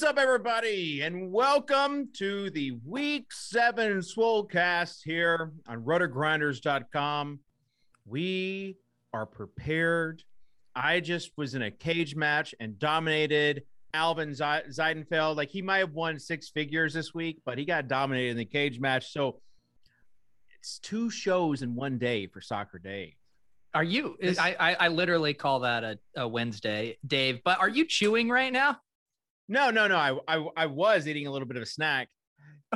What's up, everybody, and welcome to the Week 7 Swolecast here on RotoGrinders.com. We are prepared. I just was in a cage match and dominated Alvin Zeidenfeld. Like, he might have won six figures this week, but he got dominated in the cage match. So, it's two shows in one day for Soccer Day. Are you? I, I, I literally call that a, a Wednesday, Dave. But are you chewing right now? No, no, no. I, I I was eating a little bit of a snack.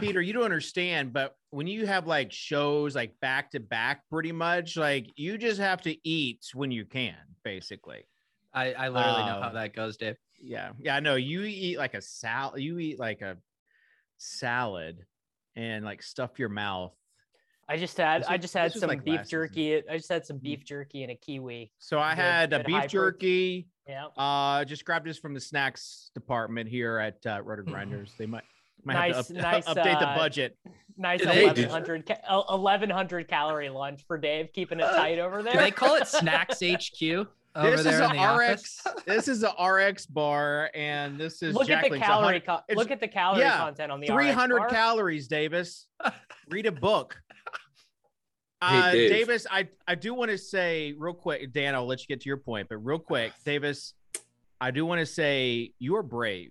Peter, you don't understand, but when you have like shows like back to back, pretty much, like you just have to eat when you can, basically. I, I literally um, know how um, that goes, Dave. Yeah. Yeah. I know you eat like a salad, you eat like a salad and like stuff your mouth. I just had was, I just had some like beef jerky. I just had some beef jerky and a kiwi. So I had a beef jerky, yeah. Uh, just grabbed this from the snacks department here at uh, RotoGrinders. They might might nice, have to up, nice, update the uh, budget. Nice 1100 1100 calorie lunch for Dave, keeping it tight over there. Do they call it Snacks HQ? Over this is a RX. this is a RX bar, and this is look Jack at the calorie. Co- look at the calorie yeah, content on the 300 calories, Davis. Read a book. Uh, hey, Dave. Davis, I, I do want to say real quick, Dan, I'll let you get to your point, but real quick, Davis, I do want to say you're brave.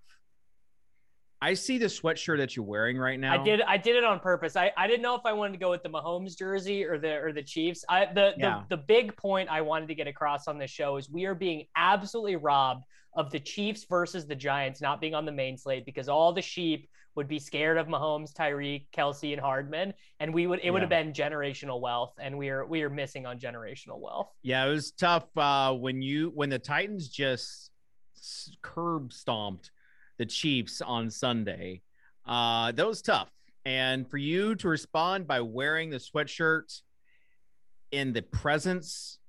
I see the sweatshirt that you're wearing right now. I did. I did it on purpose. I, I didn't know if I wanted to go with the Mahomes jersey or the or the Chiefs. I the, yeah. the the big point I wanted to get across on this show is we are being absolutely robbed of the Chiefs versus the Giants not being on the main slate because all the sheep would be scared of Mahomes, Tyreek, Kelce, and Hardman, and we would it would have been generational wealth, and we are we are missing on generational wealth. Yeah, it was tough uh, when you when the Titans just curb stomped the Chiefs on Sunday. Uh, that was tough, and for you to respond by wearing the sweatshirt in the presence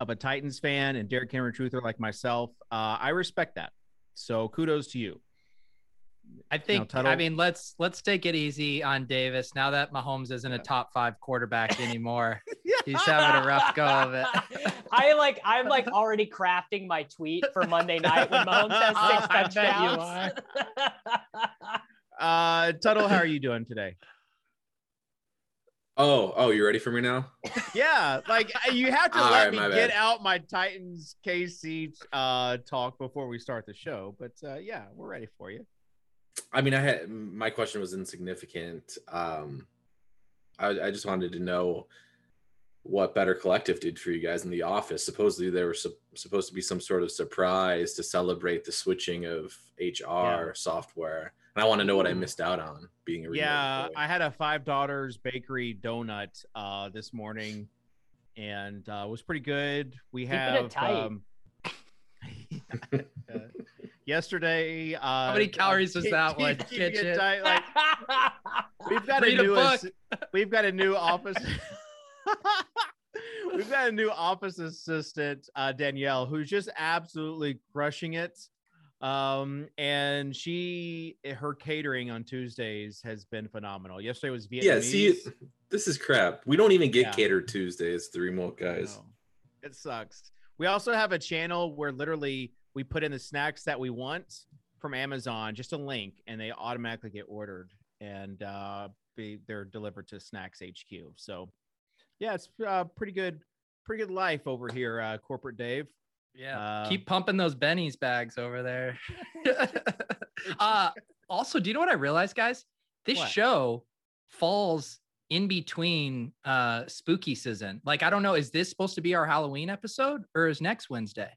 of a Titans fan and Derrick Henry truther like myself, uh, I respect that. So kudos to you. I think. I mean, let's let's take it easy on Davis now that Mahomes isn't a top five quarterback anymore. He's having a rough go of it. I like. I'm like already crafting my tweet for Monday night when Mahomes has six touchdowns. uh, Tuttle, how are you doing today? Oh, oh, you ready for me now? yeah, like you have to let right, me get out my Titans KC uh, talk before we start the show. But uh, yeah, we're ready for you. I mean, I had my question was insignificant. Um, I, I just wanted to know what Better Collective did for you guys in the office. Supposedly, there was su- supposed to be some sort of surprise to celebrate the switching of HR yeah. software. And I want to know what I missed out on being a yeah. I had a Five Daughters Bakery donut uh, this morning, and uh, it was pretty good. We Keep have. Um, yesterday. Uh, How many calories was that one? Kitchen. like, we've got Read a new. A we've got a new office. we've got a new office assistant, uh, Danielle, who's just absolutely crushing it. Um, and she, her catering on Tuesdays has been phenomenal. Yesterday was Vietnamese. Yeah, see, this is crap. We don't even get yeah. catered Tuesdays, the remote guys. It sucks. We also have a channel where literally we put in the snacks that we want from Amazon, just a link, and they automatically get ordered and uh, be, they're delivered to Snacks HQ. So, yeah, it's uh, pretty good, pretty good life over here, uh, corporate Dave. Yeah, uh, keep pumping those Benny's bags over there. uh, also, do you know what I realized, guys? This what? show falls in between uh spooky season. Like, I don't know, is this supposed to be our Halloween episode or is next Wednesday?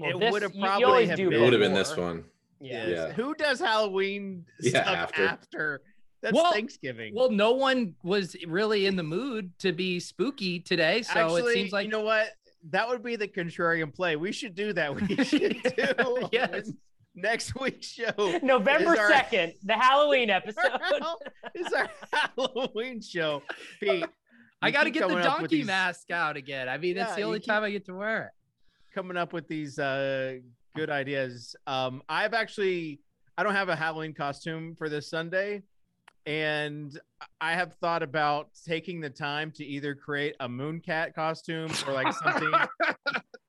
Well, it would have probably have been, it would have been this one. Yeah. yeah. Who does Halloween yeah, stuff after? after? That's well, Thanksgiving. Well, no one was really in the mood to be spooky today, so Actually, it seems like you know what? That would be the contrarian play. We should do that. We should do yes. next week's show. November second, the Halloween episode. is our Halloween show. Pete, I got to get the donkey these... mask out again. I mean, yeah, that's the only time I get to wear it. Coming up with these uh, good ideas. Um, I've actually I don't have a Halloween costume for this Sunday, and I have thought about taking the time to either create a Mooncat costume or like something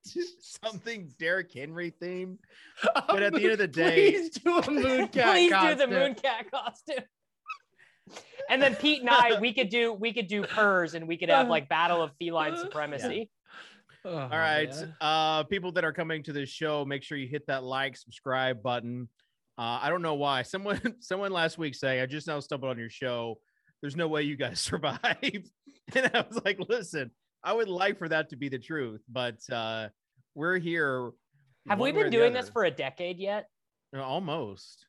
something Derrick Henry themed. But at the end of the day, please do a Mooncat. please costume. do the Mooncat costume. And then Pete and I, we could do we could do purrs and we could have like battle of feline supremacy. Oh, All right. Uh, people that are coming to this show, make sure you hit that like, subscribe button. Uh, I don't know why. Someone someone last week saying, I just now stumbled on your show. There's no way you guys survive. and I was like, listen, I would like for that to be the truth, but uh, we're here. Have we been doing this for a decade yet? Almost.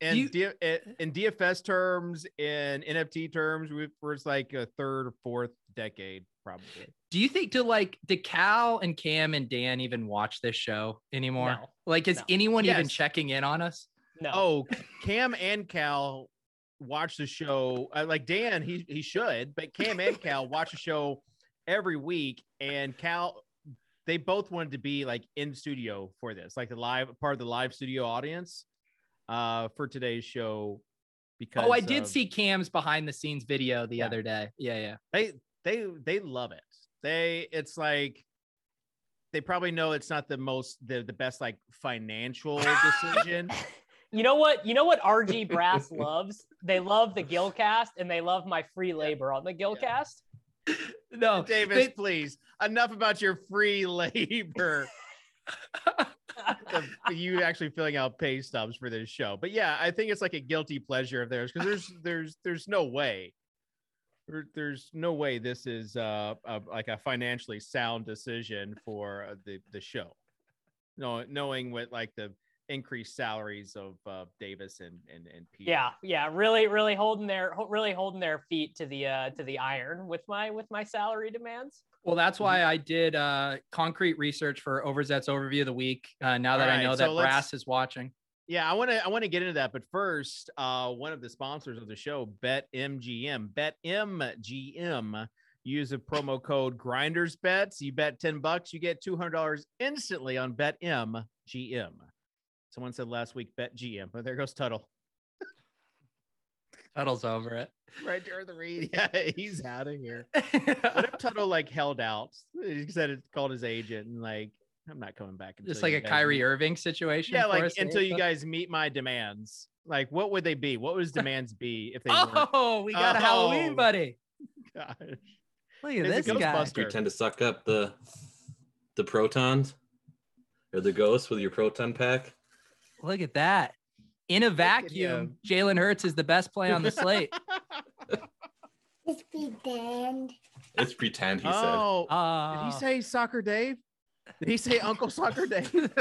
And you, D- in DFS terms, in NFT terms, we're it's like a third or fourth decade, probably. Do you think to like do Cal and Cam and Dan even watch this show anymore? No. Like, is no. anyone yes. even checking in on us? No. Oh, Cam and Cal watch the show. Uh, like Dan, he he should, but Cam and Cal watch the show every week. And Cal, they both wanted to be like in studio for this, like the live part of the live studio audience uh for today's show. Because oh, I did of, see Cam's behind the scenes video the yeah. other day. Yeah, yeah. They they they love it. They it's like they probably know it's not the most the, the best like financial decision. you know what? You know what RG Brass loves? They love the Gilcast and they love my free labor on the Gilcast. Yeah. No, Davis, they, please. Enough about your free labor. you actually filling out pay stubs for this show. But yeah, I think it's like a guilty pleasure of theirs because there's there's there's no way there's no way this is uh, a, like a financially sound decision for uh, the the show. No, knowing what like the increased salaries of uh, Davis and and and Pete. Yeah, yeah, really, really holding their really holding their feet to the uh, to the iron with my with my salary demands. Well, that's why I did uh, concrete research for Overzet's overview of the week. Uh, now that right, I know that Brass is watching. Yeah, I want to I want to get into that, but first, uh, one of the sponsors of the show, BetMGM. BetMGM. Use a promo code Grinders Bets. You bet ten bucks, you get two hundred dollars instantly on BetMGM. Someone said last week BetGM, but there goes Tuttle. Tuttle's over it. Right during the read. Yeah, he's out of here. what if Tuttle like held out? He said it called his agent and like I'm not coming back. Just like a Kyrie meet. Irving situation. Yeah, like until you guys meet my demands. Like, what would they be? What would his demands be if they? oh, we got oh, a Halloween buddy. Gosh, look at this guy. Pretend to suck up the the protons or the ghosts with your proton pack. Look at that. In a vacuum, Jalen Hurts is the best play on the slate. it's pretend. It's pretend, he oh, said. Uh, did he say soccer Dave? Did he say Uncle Soccer Day?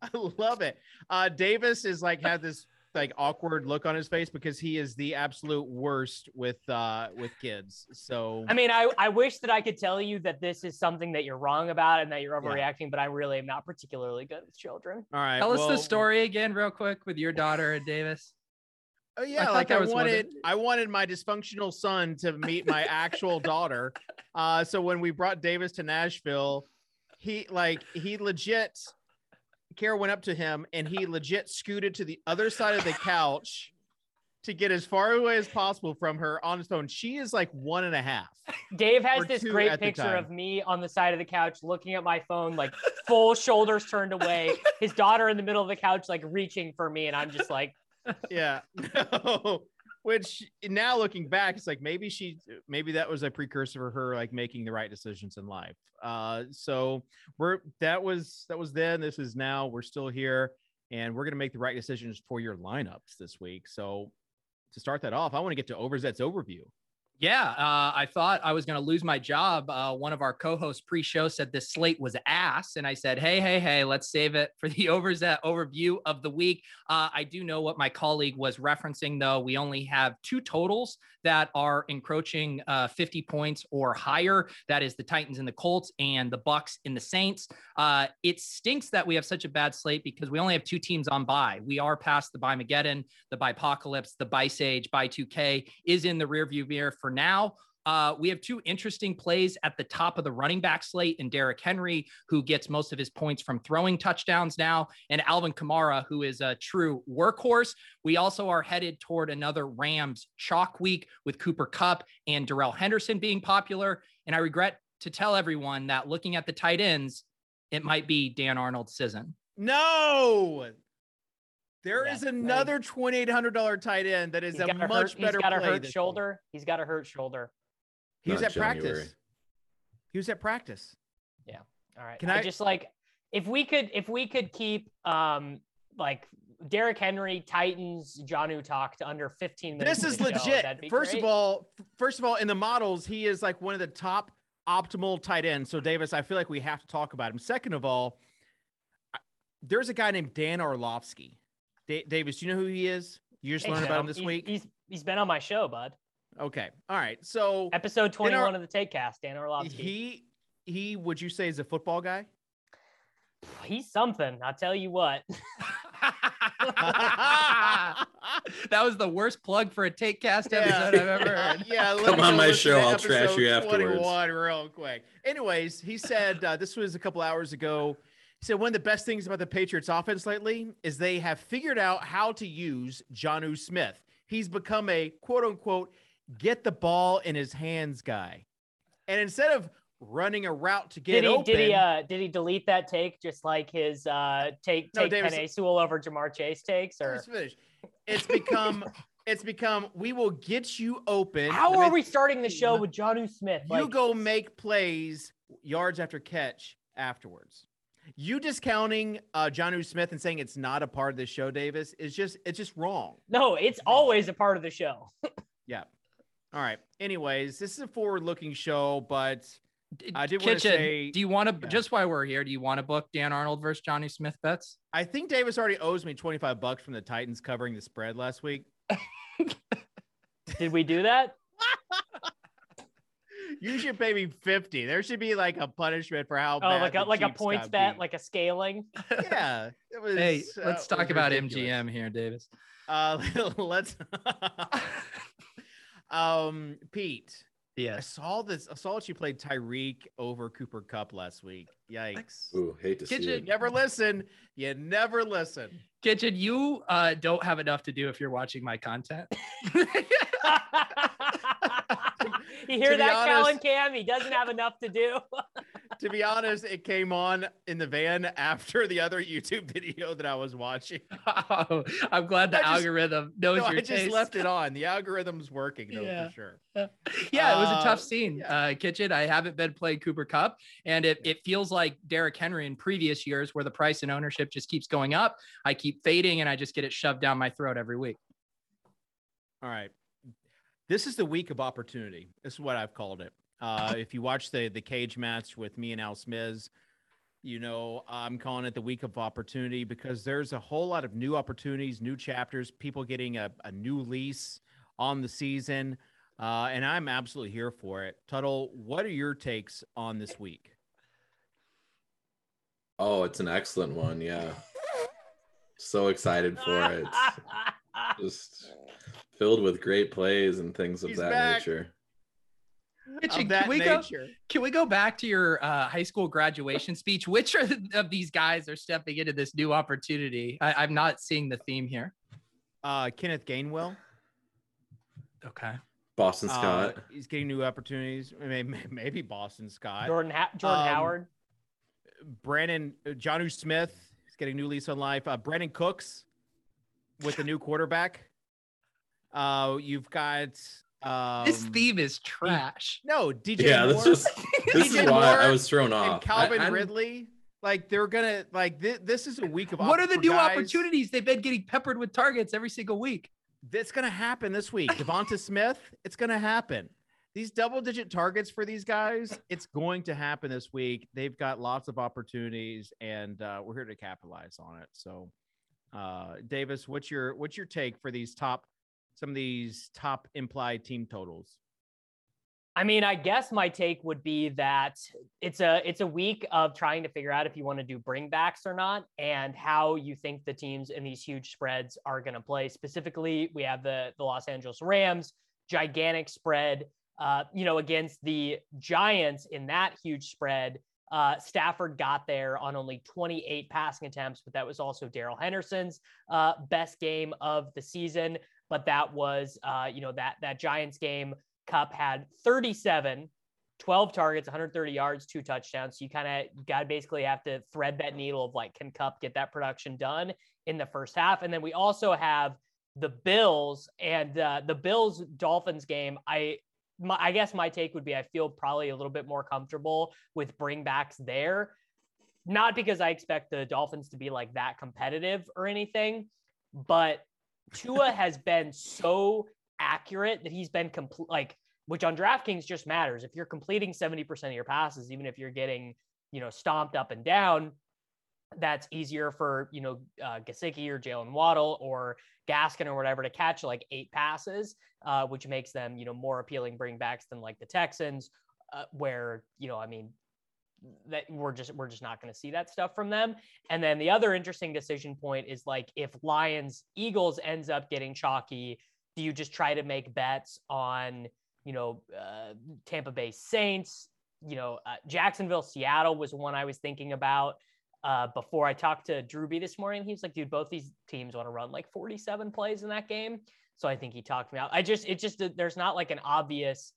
I love it. Uh, Davis is like had this like awkward look on his face because he is the absolute worst with uh with kids. So I mean, I I wish that I could tell you that this is something that you're wrong about and that you're overreacting, yeah. but I really am not particularly good with children. All right, tell well, us the story again, real quick, with your daughter and Davis. Oh yeah, I like I wanted I wanted my dysfunctional son to meet my actual daughter. Uh, so when we brought Davis to Nashville, he like he legit Kara went up to him and he legit scooted to the other side of the couch to get as far away as possible from her on his phone. She is like one and a half. Dave has this great picture of me on the side of the couch looking at my phone, like full shoulders turned away. His daughter in the middle of the couch, like reaching for me, and I'm just like, yeah. No. Which now looking back, it's like maybe she, maybe that was a precursor for her like making the right decisions in life. Uh, so we're that was that was then. This is now. We're still here, and we're gonna make the right decisions for your lineups this week. So to start that off, I want to get to Overzet's overview. Yeah, uh, I thought I was going to lose my job. Uh, one of our co-hosts pre-show said this slate was ass, and I said, "Hey, hey, hey, let's save it for the Overzet overview of the week." Uh, I do know what my colleague was referencing, though. We only have two totals that are encroaching uh, 50 points or higher. That is the Titans and the Colts, and the Bucs and the Saints. Uh, it stinks that we have such a bad slate because we only have two teams on bye. We are past the Mageddon, the Bipocalypse, the Bisage, By 2K is in the rearview mirror for now. Uh, we have two interesting plays at the top of the running back slate in Derrick Henry, who gets most of his points from throwing touchdowns now, and Alvin Kamara, who is a true workhorse. We also are headed toward another Rams chalk week with Cooper Kupp and Darrell Henderson being popular. And I regret to tell everyone that looking at the tight ends, it might be Dan Arnold's season. No, there yeah, is another twenty eight hundred dollar tight end that is a much hurt, better. He's got a hurt shoulder. shoulder. He's got a hurt shoulder. He was at January. practice. He was at practice. Yeah. All right. Can I, I just like if we could if we could keep um like Derrick Henry, Titans, Jonnu talk to under 15 minutes. This is legit. Show, first great. of all, first of all, in the models, he is like one of the top optimal tight ends. So Davis, I feel like we have to talk about him. Second of all, there's a guy named Dan Orlovsky. D- Davis, do you know who he is? You just hey, learned about him this he's, week. He's he's been on my show, bud. Okay. All right. So episode 21 of the Take Cast, Dan Orlovsky. He he would you say is a football guy? He's something. I'll tell you what. that was the worst plug for a take cast episode yeah. I've ever heard. Yeah, come on my show. I'll trash you afterwards. real quick. Anyways, he said uh, this was a couple hours ago. He said one of the best things about the Patriots offense lately is they have figured out how to use Jonnu Smith. He's become a quote unquote get the ball in his hands guy. And instead of running a route to get did he, open, did he uh did he delete that take just like his uh take take no, Penei Sewell over Ja'Marr Chase takes or it's become it's become we will get you open. How are we starting the show with Jonnu Smith? You like, go make plays yards after catch afterwards. You discounting uh Jonnu Smith and saying it's not a part of the show, Davis, is just it's just wrong. No, it's always a part of the show. yeah. All right. Anyways, this is a forward-looking show, but I did Kitchen, want to say. Do you want to yeah. just while we're here? Do you want to book Dan Arnold versus Johnny Smith bets? I think Davis already owes me twenty-five bucks from the Titans covering the spread last week. did we do that? you should pay me 50. There should be like a punishment for how oh, like a like a points bet, beat. like a scaling. Yeah. Was, hey, let's uh, talk about ridiculous. MGM here, Davis. Uh let's um, Pete. Yeah. I saw this. I saw that you played Tyreek over Cooper Kupp last week. Yikes. Ooh, hate to Kitchen, see it. Never listen. You never listen. Kitchen, you uh, don't have enough to do if you're watching my content. you hear that, Callan Cam? He doesn't have enough to do. to be honest, it came on in the van after the other YouTube video that I was watching. Oh, I'm glad the I algorithm just, knows no, your I taste. just left it on. The algorithm's working though yeah. for sure. yeah, it was a tough uh, scene. Yeah. Uh, Kitchen, I haven't been playing Cooper Kupp, and it, it feels like Derrick Henry in previous years where the price and ownership just keeps going up. I keep fading and I just get it shoved down my throat every week. All right. This is the week of opportunity. This is what I've called it. Uh, if you watch the the cage match with me and Al Smith, you know I'm calling it the week of opportunity because there's a whole lot of new opportunities, new chapters, people getting a, a new lease on the season, uh, and I'm absolutely here for it. Tuttle, what are your takes on this week? Oh, it's an excellent one. Yeah, so excited for it. Just filled with great plays and things of He's that back. nature. Richard, can we nature. go? Can we go back to your uh, high school graduation speech? Which are, of these guys are stepping into this new opportunity? I, am not seeing the theme here. Uh, Kenneth Gainwell. Okay. Boston Scott. Uh, he's getting new opportunities. Maybe, maybe Boston Scott. Jordan ha- Jordan Um, Howard. Brandon uh, Jonnu Smith is getting new lease on life. Uh, Brandin Cooks with a new quarterback. Uh, you've got um, this theme is trash. No, DJ. Yeah, Moore that's just this DJ is why I was thrown off. Calvin I- Ridley. Like they're gonna like thi- this is a week of What are the new guys- opportunities? They've been getting peppered with targets every single week. That's gonna happen this week. Devonta Smith, it's gonna happen. These double digit targets for these guys, it's going to happen this week. They've got lots of opportunities, and uh, we're here to capitalize on it. So, uh, Davis, what's your what's your take for these top some of these top implied team totals? I mean, I guess my take would be that it's a it's a week of trying to figure out if you want to do bringbacks or not, and how you think the teams in these huge spreads are going to play. Specifically, we have the the Los Angeles Rams, gigantic spread, uh, you know, against the Giants in that huge spread. Uh, Stafford got there on only 28 passing attempts, but that was also Darrell Henderson's uh, best game of the season. But that was, uh, you know, that that Giants game. Kupp had 37, 12 targets, 130 yards, two touchdowns. So you kind of got to basically have to thread that needle of like, can Kupp get that production done in the first half? And then we also have the Bills and uh, the Bills Dolphins game. I my, I guess my take would be I feel probably a little bit more comfortable with bringbacks there. Not because I expect the Dolphins to be like that competitive or anything, but Tua has been so accurate that he's been complete like which on DraftKings just matters. If you're completing 70% of your passes, even if you're getting, you know, stomped up and down, that's easier for, you know, uh, Gesicki or Jalen Waddle or Gaskin or whatever to catch like eight passes, uh, which makes them, you know, more appealing bringbacks than like the Texans, uh, where, you know, I mean, that we're just we're just not going to see that stuff from them. And then the other interesting decision point is like if Lions Eagles ends up getting chalky, do you just try to make bets on you know uh, Tampa Bay Saints? You know uh, Jacksonville Seattle was one I was thinking about. Uh, before I talked to Drewby this morning, he was like, "Dude, both these teams want to run like 47 plays in that game." So I think he talked me out. I just, it just, there's not like an obvious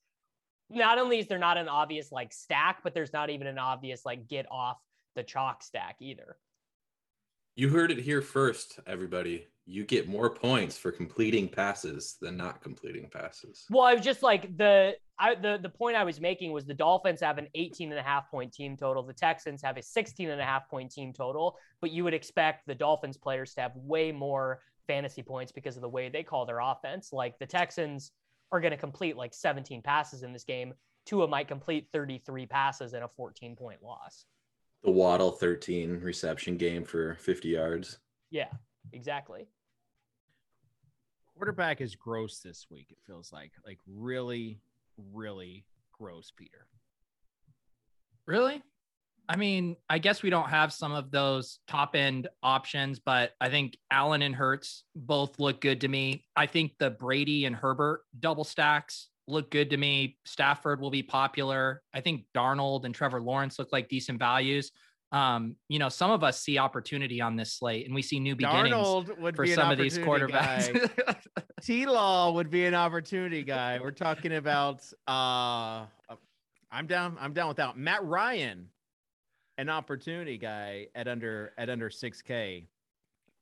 not only is there not an obvious like stack, but there's not even an obvious like get off the chalk stack either. You heard it here first, everybody. You get more points for completing passes than not completing passes. Well, I was just like the I the the point I was making was the Dolphins have an 18 and a half point team total. The Texans have a 16 and a half point team total, but you would expect the Dolphins players to have way more fantasy points because of the way they call their offense. Like the Texans are going to complete like 17 passes in this game. Tua might complete 33 passes in a 14 point loss. The Waddle 13 reception game for 50 yards. Yeah, exactly. Quarterback is gross this week. It feels like like really, really gross, Peter. Really? I mean, I guess we don't have some of those top end options, but I think Allen and Hurts both look good to me. I think the Brady and Herbert double stacks look good to me. Stafford will be popular. I think Darnold and Trevor Lawrence look like decent values. Um, you know, some of us see opportunity on this slate and we see new beginnings Darnold would for be some of these quarterbacks. T Law would be an opportunity guy. We're talking about uh I'm down, I'm down without Matt Ryan, an opportunity guy at under at under 6k.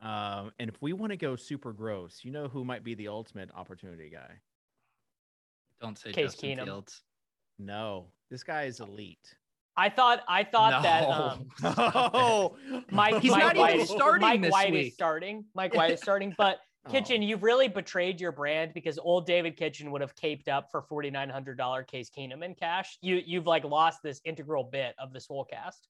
Um, and if we want to go super gross, you know who might be the ultimate opportunity guy? don't say Case Justin Keenum. Fields. No, this guy is elite. I thought I thought that um, Oh, Mike He's Mike not White is- starting Mike this White week. is starting. Mike White is starting, but Oh. Kitchen, you've really betrayed your brand because old David Kitchen would have caped up for forty nine hundred dollar Case Keenum in cash. You you've like lost this integral bit of this whole cast.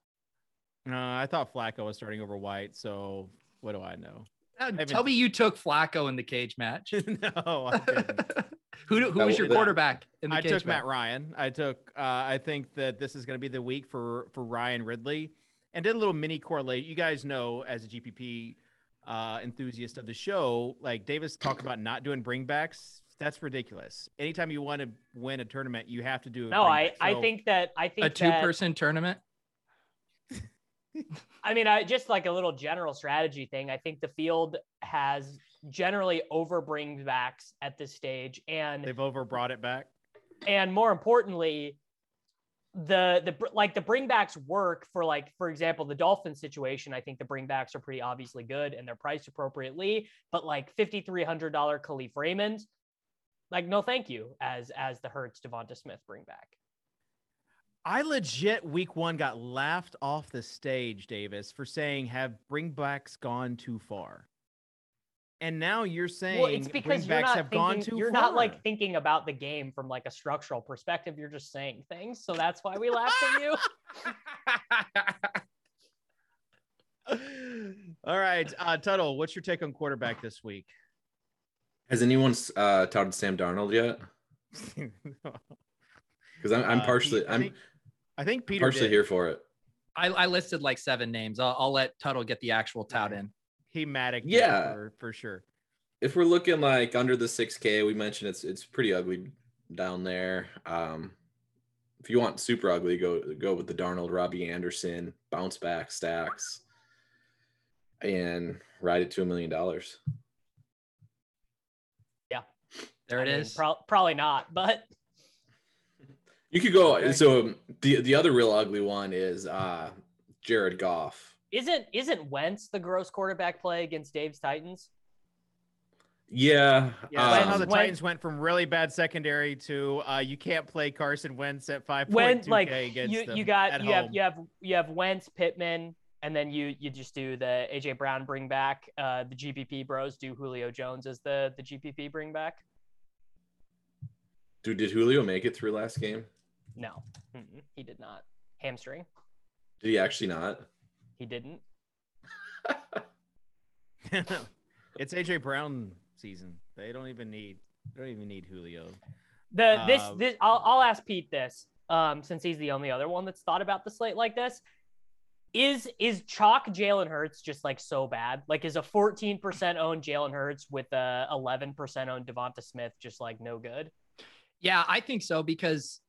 No, I thought Flacco was starting over White, so what do I know? Uh, Tell me you took Flacco in the cage match. no, I didn't. who who was your quarterback in the cage match? I cage took match? Matt Ryan. I took. Uh, I think that this is going to be the week for for Ryan Ridley, and did a little mini correlate. You guys know, as a GPP uh, enthusiast of the show, like Davis talked about not doing bringbacks. That's ridiculous. Anytime you want to win a tournament, you have to do. A No, I bringback. I think that I think A two person tournament. I mean, I just like a little general strategy thing. I think the field has generally over backs at this stage, and they've over brought it back. And more importantly, the the like the bringbacks work for like for example the Dolphins situation. I think the bringbacks are pretty obviously good and they're priced appropriately. But like fifty three hundred dollar Kalif Raymond, like no thank you as as the Hurts Devonta Smith bringback. I legit week one got laughed off the stage, Davis, for saying have bringbacks gone too far. And now you're saying well, it's because you're not have thinking, gone too You're far. not like thinking about the game from like a structural perspective. You're just saying things. So that's why we laughed at you. All right. Uh, Tuttle, what's your take on quarterback this week? Has anyone uh, touted Sam Darnold yet? Because I'm, I'm partially, uh, I'm, I think Peter partially did. here for it. I, I listed like seven names. I'll, I'll let Tuttle get the actual tout in. He Matic, yeah, for, for sure. If we're looking like under the 6K, we mentioned it's it's pretty ugly down there. Um, if you want super ugly, go go with the Darnold, Robbie Anderson, bounce back stacks, and ride it to a million dollars. Yeah, there I it mean, is. Pro- probably not, but you could go. Okay. So the the other real ugly one is uh Jared Goff. Isn't isn't Wentz the gross quarterback play against Dave's Titans? Yeah. Yeah. Um, how the Titans went from really bad secondary to uh, you can't play Carson Wentz at five point two like, against you, you got you home. have you have you have Wentz, Pittman, and then you you just do the AJ Brown bring back. Uh, the GPP bros do Julio Jones as the the GPP bring back. Dude, did Julio make it through last game? No, Mm-mm, he did not. Hamstring. Did he actually not? He didn't. it's AJ Brown season. They don't even need. They don't even need Julio. The this uh, this I'll I'll ask Pete this. Um, since he's the only other one that's thought about the slate like this. Is is chalk Jalen Hurts just like so bad? Like is a 14% owned Jalen Hurts with a 11% owned Devonta Smith just like no good? Yeah, I think so because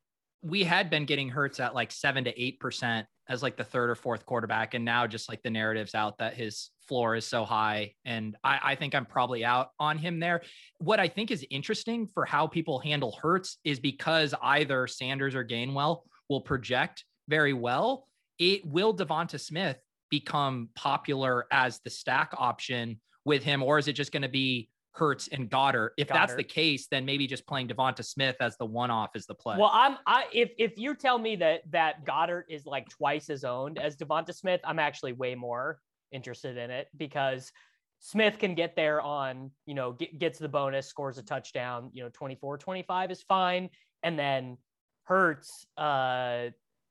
we had been getting Hurts at like seven to eight percent as like the third or fourth quarterback, and now just like the narratives out that his floor is so high, and I, I think I'm probably out on him there. What I think is interesting for how people handle Hurts is because either Sanders or Gainwell will project very well. It will Devonta Smith become popular as the stack option with him, or is it just going to be Hurts and Goedert. If Goedert. that's the case, then maybe just playing Devonta Smith as the one-off is the play. Well, I'm I if if you tell me that that Goedert is like twice as owned as Devonta Smith, I'm actually way more interested in it because Smith can get there on, you know, get, gets the bonus, scores a touchdown, you know, 24, 25 is fine. And then Hurts, uh,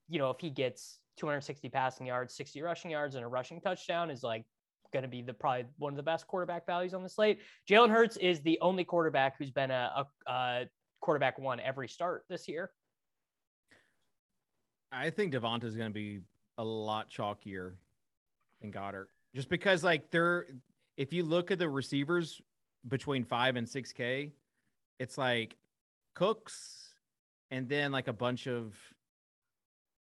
you know, if he gets 260 passing yards, 60 rushing yards, and a rushing touchdown is like going to be the probably one of the best quarterback values on the slate. Jalen Hurts is the only quarterback who's been a, a, a quarterback one every start this year. I think Devonta is going to be a lot chalkier than Goedert, just because like they're if you look at the receivers between five and six K, it's like Cooks and then like a bunch of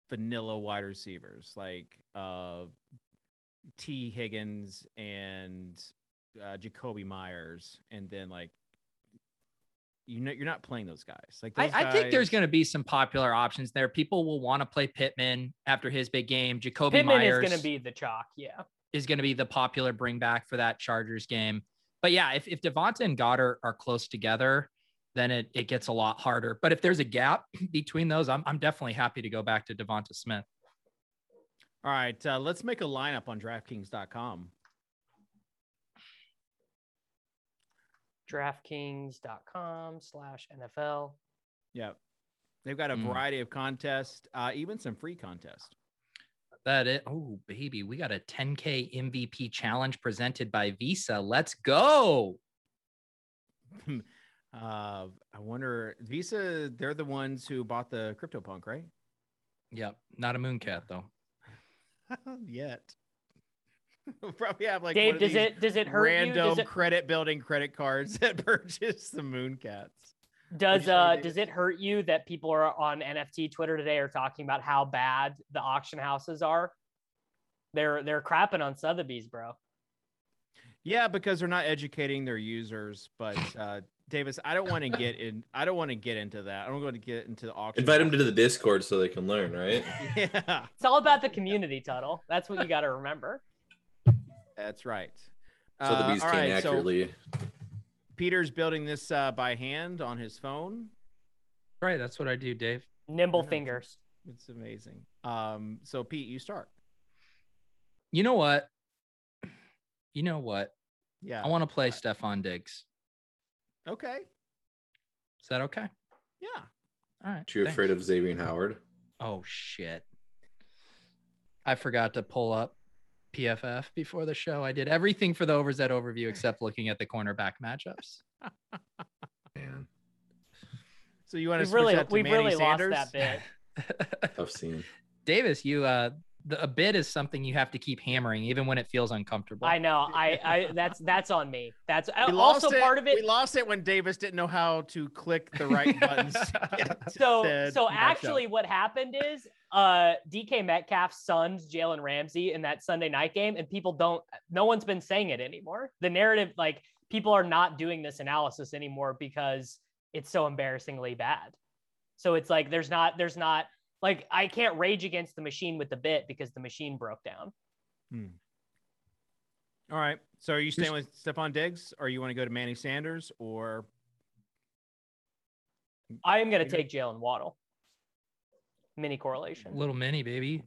vanilla wide receivers like uh Tee Higgins and uh, Jakobi Meyers, and then like you know you're not playing those guys. Like those I, guys... I, think there's going to be some popular options there. People will want to play Pittman after his big game. Jakobi Pittman Meyers is going to be the chalk. Yeah, is going to be the popular bring back for that Chargers game. But yeah, if if Devonta and Goedert are close together, then it it gets a lot harder. But if there's a gap between those, I'm I'm definitely happy to go back to Devonta Smith. All right, uh, let's make a lineup on DraftKings.com. DraftKings.com slash NFL. Yep. They've got a mm. variety of contests, uh, even some free contests. That it. Oh, baby. We got a 10K MVP challenge presented by Visa. Let's go. uh, I wonder, Visa, they're the ones who bought the CryptoPunk, right? Yep. Not a mooncat, though. yet. probably have like Dave. Does it does it hurt random you? Does it... credit building credit cards that purchase the Mooncats. Does uh does it hurt you that people are on NFT Twitter today are talking about how bad the auction houses are? They're they're crapping on Sotheby's, bro. Yeah, because they're not educating their users. But uh, Davis, I don't want to get in. I don't want to get into that. I don't want to get into the auction. Invite them to the Discord so they can learn, right? Yeah, It's all about the community, Tuttle. That's what you got to remember. that's right. So the Uh, bees all can right, so accurately. Peter's building this uh, by hand on his phone. Right, that's what I do, Dave. Nimble Yeah. fingers. It's amazing. Um, so Pete, you start. You know what? You know what? Yeah. I want to play Stefon Diggs. Okay. Is that okay? Yeah. All right. Too thanks. afraid of Xavier Howard? Oh shit. I forgot to pull up PFF before the show. I did everything for the overs that overview except looking at the cornerback matchups. Man, So you want to We've switch really, to we've Manny really lost Sanders? that bit. tough scene. Davis, you uh the, a bid is something you have to keep hammering even when it feels uncomfortable. I know. I, I that's that's on me. That's We also lost it- part of it. We lost it when Davis didn't know how to click the right buttons. so said so matchup. actually what happened is uh DK Metcalf sons Jalen Ramsey in that Sunday night game and people don't no one's been saying it anymore. The narrative like people are not doing this analysis anymore because it's so embarrassingly bad. So it's like there's not there's not like I can't rage against the machine with the bit because the machine broke down. Hmm. All right. So are you staying with Stefon Diggs, or you want to go to Manny Sanders, or I am going to take Jalen Waddle. Mini correlation. Little mini baby.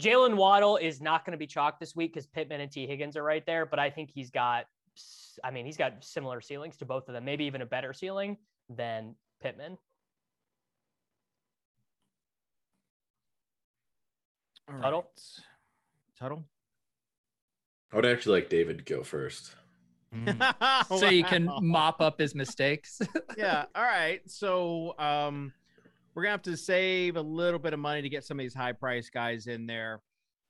Jalen Waddle is not going to be chalked this week because Pittman and T. Higgins are right there, but I think he's got, I mean, he's got similar ceilings to both of them, maybe even a better ceiling than Pittman. All Tuttle? right. Tuttle. I would actually like David to go first. So you can mop up his mistakes. yeah. All right. So um, we're gonna have to save a little bit of money to get some of these high price guys in there.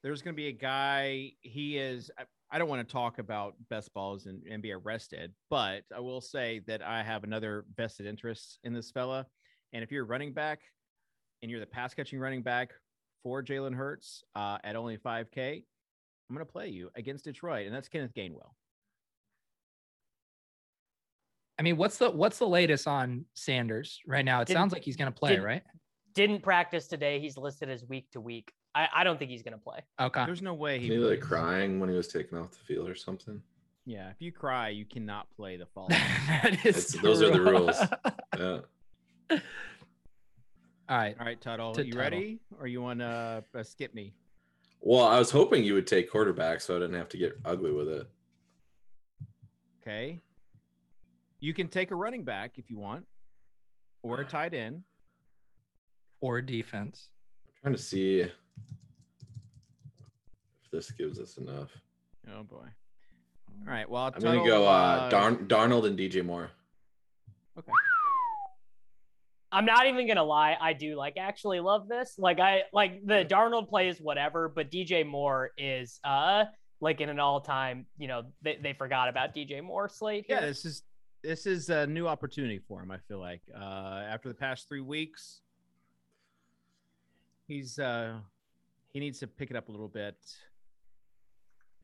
There's gonna be a guy. He is. I- I don't want to talk about best balls and, and be arrested, but I will say that I have another vested interest in this fella. And if you're a running back and you're the pass catching running back for Jalen Hurts uh, at only 5K, I'm going to play you against Detroit, and that's Kenneth Gainwell. I mean, what's the what's the latest on Sanders right now? It Didn't- sounds like he's gonna play, didn't- right? Didn't practice today. He's listed as week to week. I, I don't think he's going to play. Okay. There's no way he He like crying when he was taken off the field or something. Yeah, if you cry, you cannot play the fall. that is those are the rules. Yeah. All right. All right, Tuttle, To you Tuttle. ready, or you want to uh, skip me? Well, I was hoping you would take quarterback so I didn't have to get ugly with it. Okay. You can take a running back if you want, or a tight end. Or defense. I'm trying to see if this gives us enough. Oh boy. All right. Well, I'm gonna go uh, Darn- Darnold and DJ Moore. Okay. I'm not even gonna lie. I do like actually love this. Like I like the Darnold plays whatever, but DJ Moore is uh like in an all time. You know they, they forgot about DJ Moore slate. Here. Yeah, this is this is a new opportunity for him. I feel like uh, after the past three weeks, he's uh, he needs to pick it up a little bit.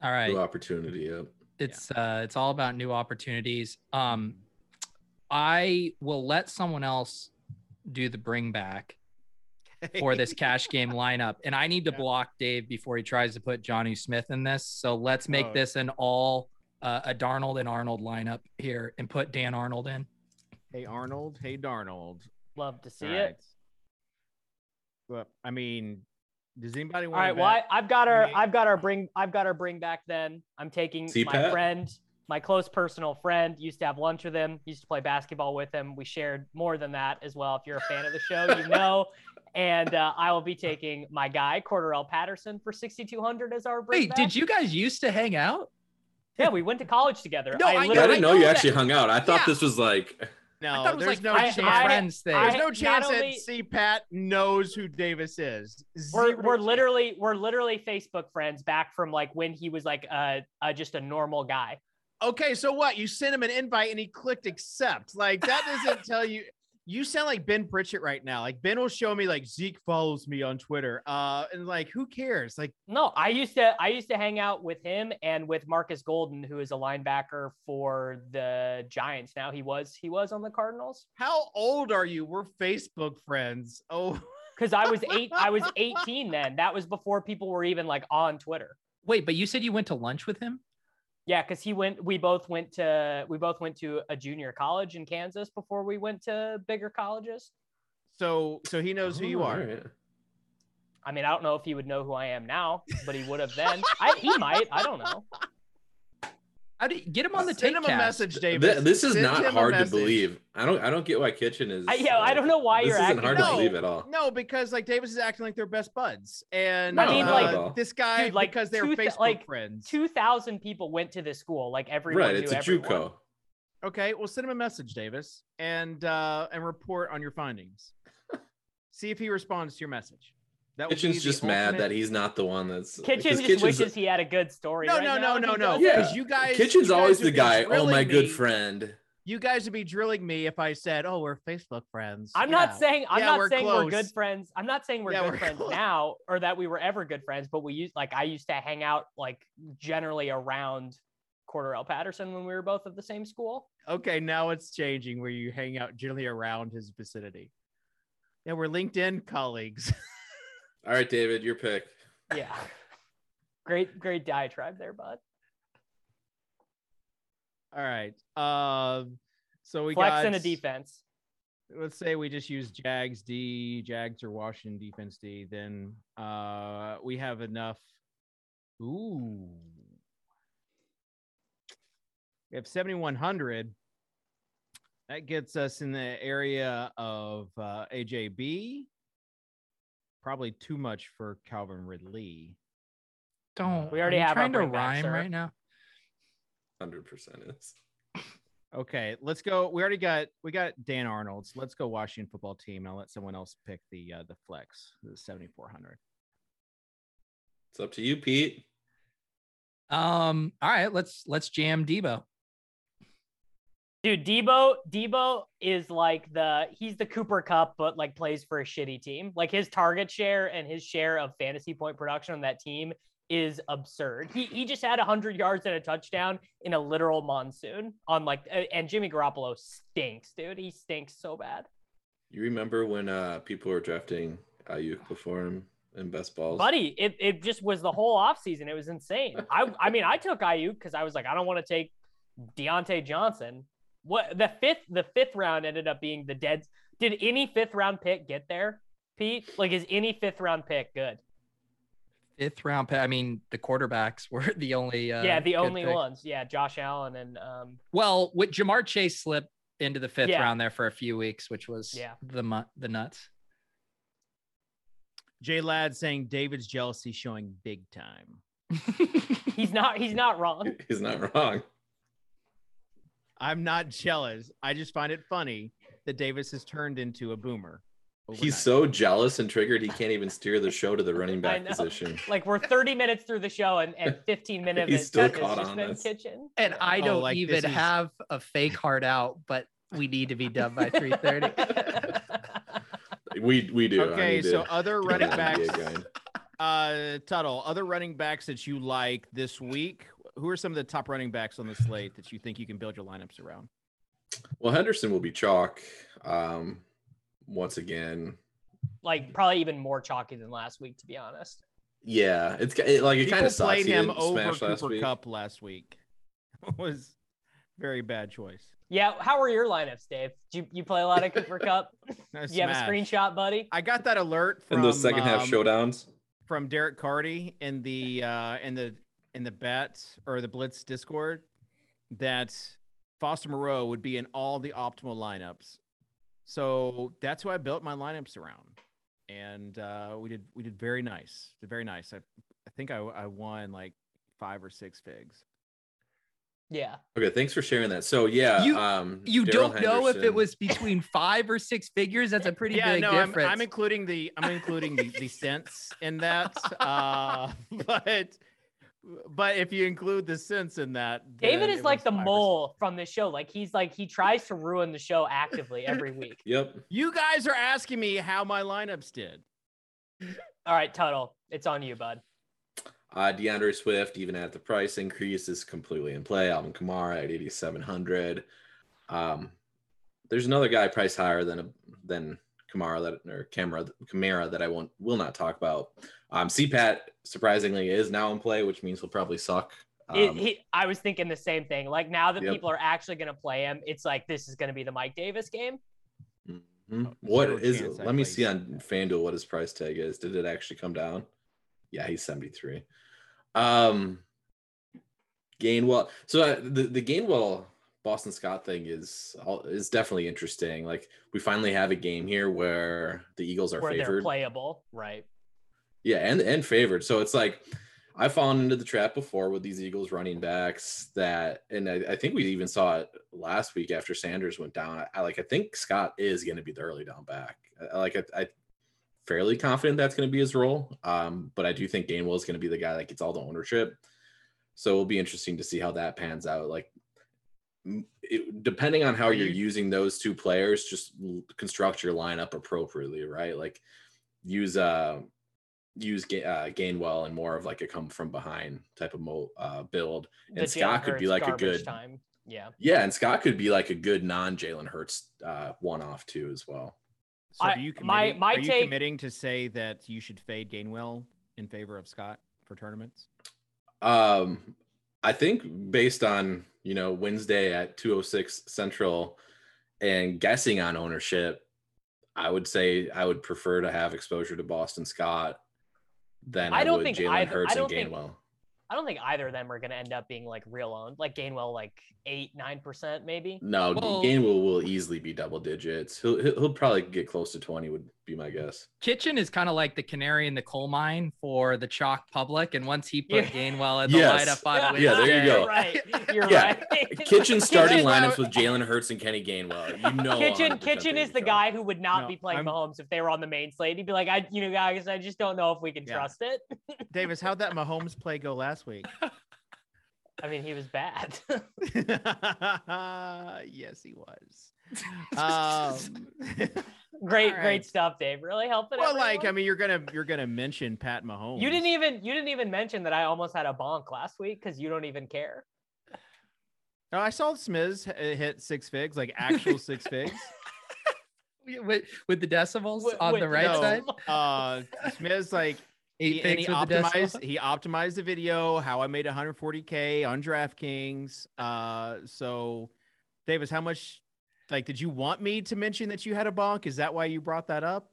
All right. New opportunity. Yep. it's uh it's all about new opportunities um i will let someone else do the bring back for this cash game lineup and i need to Yeah. block dave before he tries to put johnny smith in this so let's make Oh. this an all uh, a darnold and arnold lineup here and put dan arnold in Hey Arnold. Hey Darnold. Love to see All it. right. Well, I mean, does anybody All want? right, well, I, I've got our, I've got our bring, I've got our bring back. Then I'm taking my friend, my close personal friend. Used to have lunch with him. Used to play basketball with him. We shared more than that as well. If you're a fan of the show, you know. And uh, I will be taking my guy Cordarrelle Patterson for 6,200 as our bring wait back. did you guys used to hang out Yeah, we went to college together. No, I I didn't know know you that- actually hung out. I thought Yeah. this was like i No, thought it was there's like no I- friends, chance. I- friends thing there's no chance only- that CPAT knows who Davis is. we're, we're literally we're literally Facebook friends back from like when he was like uh, uh just a normal guy. okay. So what? You sent him an invite and he clicked accept. Like that doesn't tell you. You sound like Ben Pritchett right now. Like Ben will show me like Zeke follows me on Twitter. Uh, and like who cares? Like no, I used to I used to hang out with him and with Marcus Golden, who is a linebacker for the Giants. Now he was he was on the Cardinals. How old are you? We're Facebook friends. Oh, because I was eight. I was 18 then. That was before people were even like on Twitter. Wait, but you said you went to lunch with him? Yeah, because he went. We both went to. We both went to a junior college in Kansas before we went to bigger colleges. So, so he knows who you Oh, are. alright. I mean, I don't know if he would know who I am now, but he would have then. I, he might. I don't know. How do you get him on the Send take him a message, David. Th- this is Send not hard to believe. I don't. I don't get why Kitchen is. I- yeah, I don't know why you're isn't acting- hard No. to believe at all. No, because like Davis is acting like they're best buds, and I mean, uh, like- this guy Dude, like, because they're two thou- Facebook like, friends. Two thousand people went to this school. Like everyone Right, knew it's a everyone. JUCO. Okay, well, send him a message, Davis, and uh, and report on your findings. See if he responds to your message. That Kitchen's the just mad ultimate- that he's not the one that's. Kitchen because just Kitchen's- wishes he had a good story. No, right no, no, no, no. Yeah. Because you guys, Kitchen's you guys always the guy. Oh, drilling my good me- friend. You guys would be drilling me if I said, "Oh, we're Facebook friends." I'm Yeah. not saying I'm Yeah, not we're saying we're good friends. I'm not saying we're Yeah, good we're friends close. now or that we were ever good friends, but we used like I used to hang out like generally around Cordarrelle Patterson when we were both at the same school. Okay, now it's changing where you hang out generally around his vicinity. Yeah, we're LinkedIn colleagues. All right, David, your pick. Yeah. great, great diatribe there, bud. All right. Um, so we Flex got in a defense. let's say we just use Jags D, Jags or Washington defense D, then uh we have enough. Ooh. We have 7100. That gets us in the area of uh AJB. Probably too much for Calvin Ridley. Don't. We already are you have trying to bring back, rhyme sir. right now. Hundred percent is. Okay, let's go. We already got we got Dan Arnold's. Let's go Washington football team. And I'll let someone else pick the uh, the flex, the 7400. It's up to you, Pete. Um. All right. Let's let's jam Debo. Dude, Debo, Debo is like the he's the Cooper Kupp, but like plays for a shitty team. Like his target share and his share of fantasy point production on that team is absurd. He he just had hundred yards and a touchdown in a literal monsoon on like and Jimmy Garoppolo stinks, dude. He stinks so bad. You remember when uh people were drafting Aiyuk before him in best balls? Buddy, it, it just was the whole offseason. It was insane. I I mean, I took Aiyuk because I was like, I don't want to take Diontae Johnson. What the fifth the fifth round ended up being the dead. Did any fifth round pick get there, Pete? Like, is any fifth round pick good? Fifth round pick. I mean, the quarterbacks were the only. Uh, yeah, the only pick. ones. Yeah, Josh Allen and um. Well, with Ja'Marr Chase slipped into the fifth Yeah. round there for a few weeks, which was Yeah. the mu- the nuts. Jay Ladd saying David's jealousy showing big time. He's not. He's not wrong. He's not wrong. I'm not jealous. I just find it funny that Davis has turned into a boomer. He's so jealous and triggered he can't even steer the show to the running I back position. Like we're 30 minutes through the show and, and 15 minutes He's still caught on been this. kitchen. and I Oh, don't like even is- have a fake heart out, but we need to be done by three thirty. We we do. Okay, so other running backs. Uh, Tuttle, other running backs that you like this week. Who are some of the top running backs on the slate that you think you can build your lineups around? Well, Henderson will be chalk. Um, once again, like probably even more chalky than last week, to be honest. yeah, it's it, like it kind of sucks. played He him over smash last Cooper week. Kupp last week. It was very bad choice. Yeah, how are your lineups, Dave? Do you, you play a lot of Cooper Kupp? I Do you have a screenshot, buddy? I got that alert from in those second half um, showdowns. from Derek Cardy in the uh in the in the bet or the blitz discord that Foster Moreau would be in all the optimal lineups. So that's who I built my lineups around. And uh we did we did very nice. Did very nice. I I think I I won like five or six figs. Yeah. Okay, thanks for sharing that. So yeah, You- um, You Darrell don't know if it was between five or six figures. That's a pretty yeah, big no, I'm, difference. I'm including the I'm including the, the cents in that. Uh but but if you include the sense in that, David is like the 5%. mole from the show. Like he's like he tries to ruin the show actively every week. Yep. You guys are asking me how my lineups did. All right, Tuttle, it's on you, bud. Uh, DeAndre Swift, even at the price increase, is completely in play. Alvin Kamara at 8,700. Um, there's another guy priced higher than a, than Kamara that or Camera Kamara that I won't will not talk about. Um, CPAT surprisingly is now in play, which means he'll probably suck. It- Um, he, I was thinking the same thing. Like now that Yep. people are actually going to play him, it's like this is going to be the Mike Davis game. mhm. Oh, What zero I Let me see on FanDuel what his price tag is. Did it actually come down? Yeah, he's 73. Um, Gainwell. So uh, the the Gainwell Boston Scott thing is is definitely interesting. Like we finally have a game here where the Eagles are where favored. playable, right? Yeah, and and favored. So it's like I've fallen into the trap before with these Eagles running backs that, and I, I think we even saw it last week after Sanders went down. I, I like I think Scott is going to be the early down back. I, like I, I fairly confident that's going to be his role. Um, but I do think Gainwell is going to be the guy that gets all the ownership. So it'll be interesting to see how that pans out. Like it, depending on how you're using those two players, just l- construct your lineup appropriately, right? Like use uh use Ga- uh, Gainwell and more of like a come from behind type of mo- uh, build. The And Scott Jalen could be like a good time. Yeah. yeah, and Scott could be like a good non Jalen Hurts uh, one off too as well. So I- are you my- committing, my are you committing to say that you should fade Gainwell in favor of Scott for tournaments? Um, I think based on you know Wednesday at two oh six Central, and guessing on ownership, I would say I would prefer to have exposure to Boston Scott than I I, don't would think Jalen either- Hurts I and don't think- Gainwell. I don't think either of them are going to end up being like real owned. Like Gainwell, like eight, nine percent maybe. No, Well- Gainwell will easily be double digits. He'll he'll he'll probably get close to twenty. Would be my guess. Kitchen is kind of like the canary in the coal mine for the chalk public. And once he put Yeah. Gainwell in the Yes. lineup on Yeah, there you go. You're right. You're Yeah. right. Kitchen starting Kitchen- lineups with Jalen Hurts and Kenny Gainwell. You know, Kitchen Kitchen is the trouble. guy who would not No, be playing I'm- Mahomes if they were on the main slate. He'd be like, I, you know, guys, I just don't know if we can Yeah. trust it. Davis, how'd that Mahomes play go last week? I mean, he was bad. yes, he was. Um, great, All right. great stuff, Dave. Really helping. well, like I mean, you're gonna you're gonna mention Pat Mahomes. you didn't even you didn't even mention that I almost had a bonk last week because you don't even care. Oh, I saw Smiz hit six figs, like actual six figs. with, with the decimals With- on with the right no, side. Uh, Smiz like he, and he figs with the decimal. optimized he optimized the video how I made 140k on DraftKings. Uh, so Davis, how much? Like, did you want me to mention that you had a bonk? Is that why you brought that up?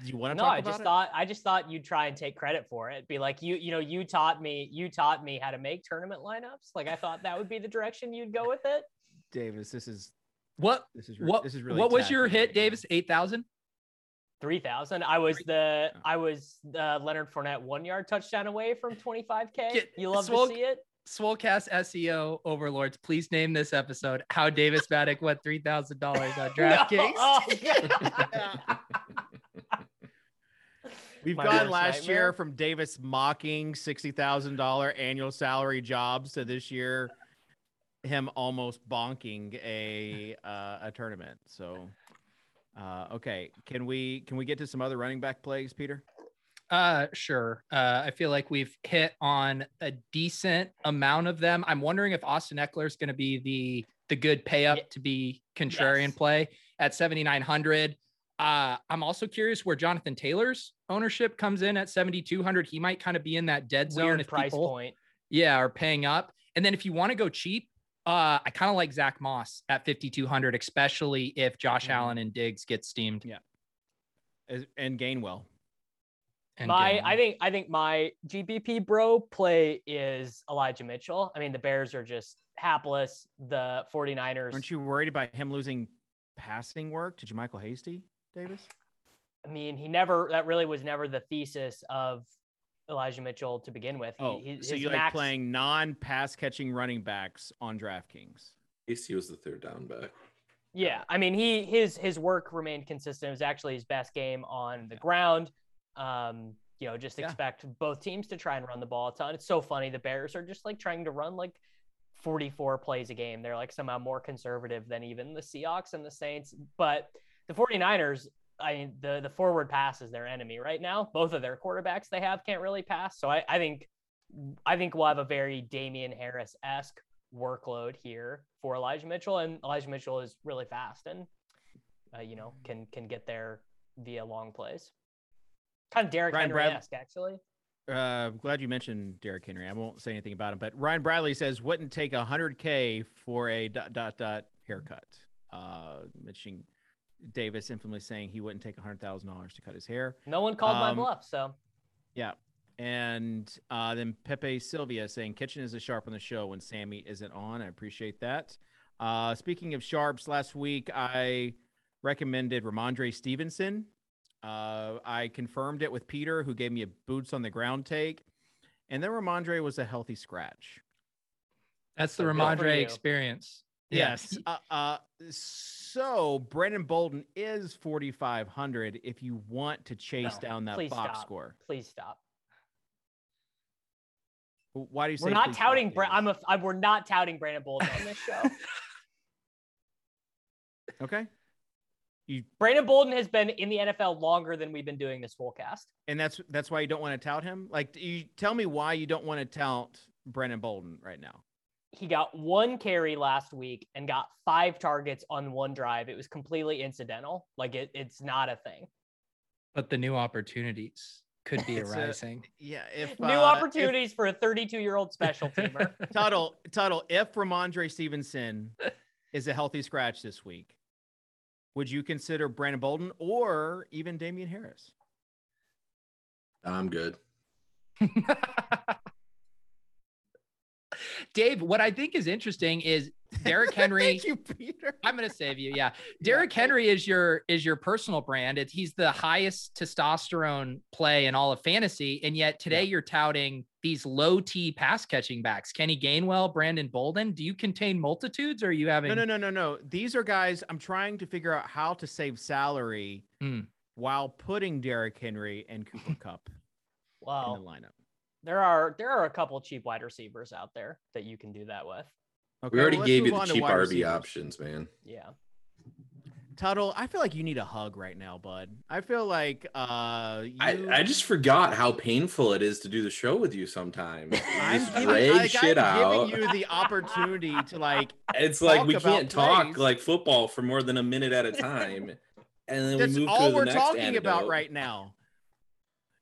Did you want to No, talk I just it? thought I just thought you'd try and take credit for it. Be like, you you know, you taught me you taught me how to make tournament lineups. Like I thought that would be the direction you'd go with it. Davis, this is What this is re- what this is really what was your hit. Davis? Eight thousand. Three thousand. I was the Oh. I was the Leonard Fournette one yard touchdown away from twenty five k. Get- You love Swole- to see it. Swolecast SEO overlords, please name this episode "How Davis Mattek Won Three Thousand Dollars on DraftKings." No. Oh, We've My gone last nightmare. year from Davis mocking sixty thousand dollar annual salary jobs to this year him almost bonking a uh, a tournament. So, uh, okay, can we can we get to some other running back plays, Peter? Uh, sure. Uh, I feel like we've hit on a decent amount of them. I'm wondering if Austin Ekeler is going to be the the good pay up Ye- to be contrarian Yes. play at 7,900. Uh, I'm also curious where Jonathan Taylor's ownership comes in at 7,200. He might kind of be in that dead zone Weird if price people, point. yeah, are paying up. And then if you want to go cheap, uh, I kind of like Zach Moss at 5,200, especially if Josh Mhm. Allen and Diggs get steamed. Yeah. And Gainwell. And my get- I think I think my GPP bro play is Elijah Mitchell. I mean, the Bears are just hapless. The 49ers. Aren't you worried about him losing passing work to Michael Hasty, Davis? I mean, he never that really was never the thesis of Elijah Mitchell to begin with. He, Oh, he- so his you like max- playing non-pass catching running backs on DraftKings? AC was the third down back. Yeah, I mean, he his his work remained consistent. It was actually his best game on the ground. Um, you know, just expect yeah. both teams to try and run the ball a ton. It's so funny. The Bears are just like trying to run like 44 plays a game. They're like somehow more conservative than even the Seahawks and the Saints. But the 49ers, I mean, the, the forward pass is their enemy right now. Both of their quarterbacks they have can't really pass. So I, I think I think we'll have a very Damien Harris esque workload here for Elijah Mitchell. And Elijah Mitchell is really fast and uh, you know, can can get there via long plays. Kind of Derrick Henry esque, actually. Uh, glad you mentioned Derrick Henry. I won't say anything about him, but Ryan Bradley says wouldn't take a hundred K for a dot dot dot haircut. Uh, mentioning Davis infamously saying he wouldn't take a hundred thousand dollars to cut his hair. No one called um, my bluff, so yeah. And uh, then Pepe Sylvia saying Kitchen is a sharp on the show when Sammy isn't on. I appreciate that. Uh, speaking of sharps, last week I recommended Rhamondre Stevenson uh, I confirmed it with Peter, who gave me a boots on the ground take, and then Rhamondre was a healthy scratch. That's the so Rhamondre experience. Yes. Uh, uh, so Brandon Bolden is 4,500 if you want to chase no, down that box stop. score. Please stop. Why do you say we're not touting? Bra- I'm a. I'm, we're not touting Brandon Bolden on this show. okay. You Brandon Bolden has been in the NFL longer than we've been doing this Swolecast. And that's that's why you don't want to tout him. Like, you tell me why you don't want to tout Brandon Bolden right now. He got one carry last week and got five targets on one drive. It was completely incidental. Like it, it's not a thing. But the new opportunities could be arising. A, yeah, if new uh, opportunities if, for a 32 year old special teamer. Tuttle, Tuttle. If Rhamondre Stevenson is a healthy scratch this week, would you consider Brandon Bolden or even Damien Harris? I'm good. Dave, what I think is interesting is Derrick Henry. Thank you, Peter. I'm going to save you. Yeah, Derrick yeah. Henry is your is your personal brand. It's, he's the highest testosterone play in all of fantasy, and yet today yeah. you're touting these low T pass catching backs. Kenny Gainwell, Brandon Bolden. Do you contain multitudes, or are you having? No, no, no, no, no. These are guys. I'm trying to figure out how to save salary mm. while putting Derrick Henry and Cooper Kupp wow. in the lineup there are there are a couple cheap wide receivers out there that you can do that with. Okay, we already well, gave you the cheap RB receivers. options, man. Yeah. Tuttle, I feel like you need a hug right now, bud. I feel like uh you... I, I just forgot how painful it is to do the show with you sometimes. I'm giving, like, shit I'm out. giving you the opportunity to like it's like we can't talk like football for more than a minute at a time. And then That's we move all to we're the next talking antidote. about right now.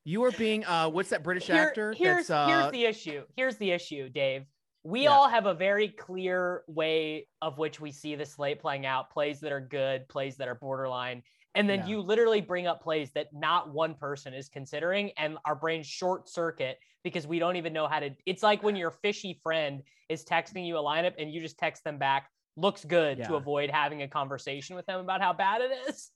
You are being uh what's that British Here, actor? Here's uh... here's the issue. Here's the issue, Dave. We yeah. all have a very clear way of which we see the slate playing out, plays that are good, plays that are borderline. And then yeah. you literally bring up plays that not one person is considering, and our brains short circuit because we don't even know how to. It's like when your fishy friend is texting you a lineup and you just text them back, looks good yeah. to avoid having a conversation with them about how bad it is.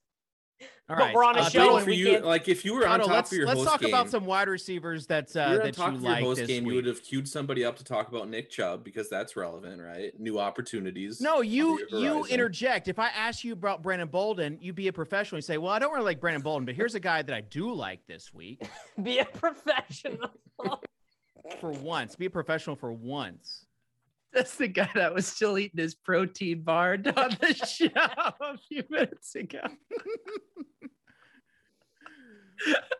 All right. But we're on a uh, show for you. Like if you were on top let's, of your let's talk game, about some wide receivers that's uh, that you like host game. Week. You would have queued somebody up to talk about Nick Chubb because that's relevant, right? New opportunities. No, you you interject. If I ask you about Brandon Bolden, you'd be a professional. You say, "Well, I don't really like Brandon Bolden, but here's a guy that I do like this week." be a professional. for once, be a professional for once. That's the guy that was still eating his protein bar on the show a few minutes ago.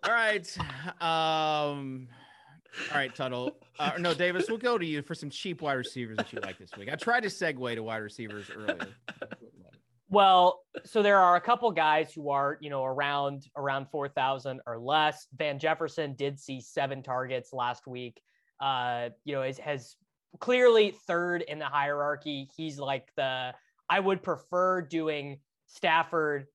all right. Um, all right, Tuttle. Uh, no, Davis, we'll go to you for some cheap wide receivers that you like this week. I tried to segue to wide receivers earlier. Well, so there are a couple guys who are, you know, around around 4,000 or less. Van Jefferson did see seven targets last week. Uh, you know, has, has clearly third in the hierarchy. He's like the I would prefer doing Stafford,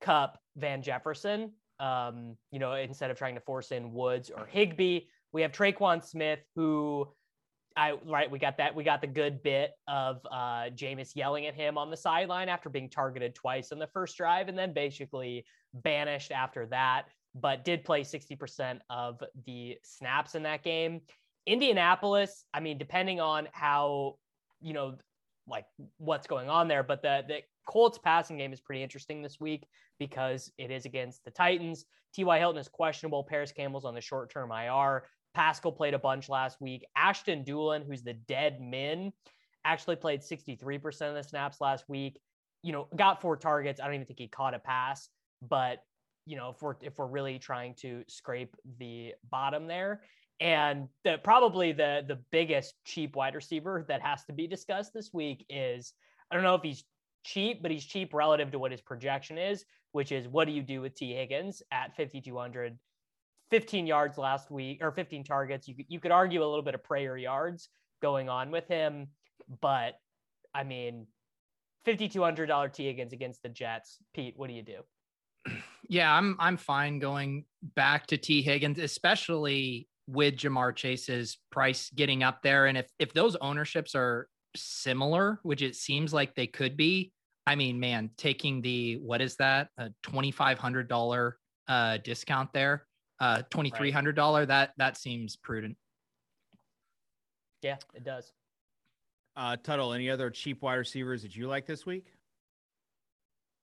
Kupp, Van Jefferson. Um, you know, instead of trying to force in Woods or Higbee, we have Tre'Quan Smith, who I right, we got that. We got the good bit of uh Jameis yelling at him on the sideline after being targeted twice in the first drive and then basically banished after that, but did play 60% of the snaps in that game. Indianapolis, I mean, depending on how, you know, like what's going on there, but the the Colts passing game is pretty interesting this week because it is against the Titans. T.Y. Hilton is questionable. Parris Campbell's on the short term IR. Pascal played a bunch last week. Ashton Dulin, who's the dead min, actually played 63% of the snaps last week. You know, got four targets. I don't even think he caught a pass, but you know, if we're if we're really trying to scrape the bottom there, and the probably the the biggest cheap wide receiver that has to be discussed this week is I don't know if he's cheap, but he's cheap relative to what his projection is, which is what do you do with T. Higgins at 5200 15 yards last week or 15 targets. You could, you could argue a little bit of prayer yards going on with him, but I mean, $5,200 Tee Higgins against the Jets. Pete, what do you do? Yeah, I'm I'm fine going back to T Higgins, especially with Ja'Marr Chase's price getting up there. And if if those ownerships are similar, which it seems like they could be, I mean, man, taking the what is that a twenty five hundred dollar uh, discount there, uh, twenty three hundred dollar that that seems prudent. Yeah, it does. Uh, Tuttle, any other cheap wide receivers that you like this week?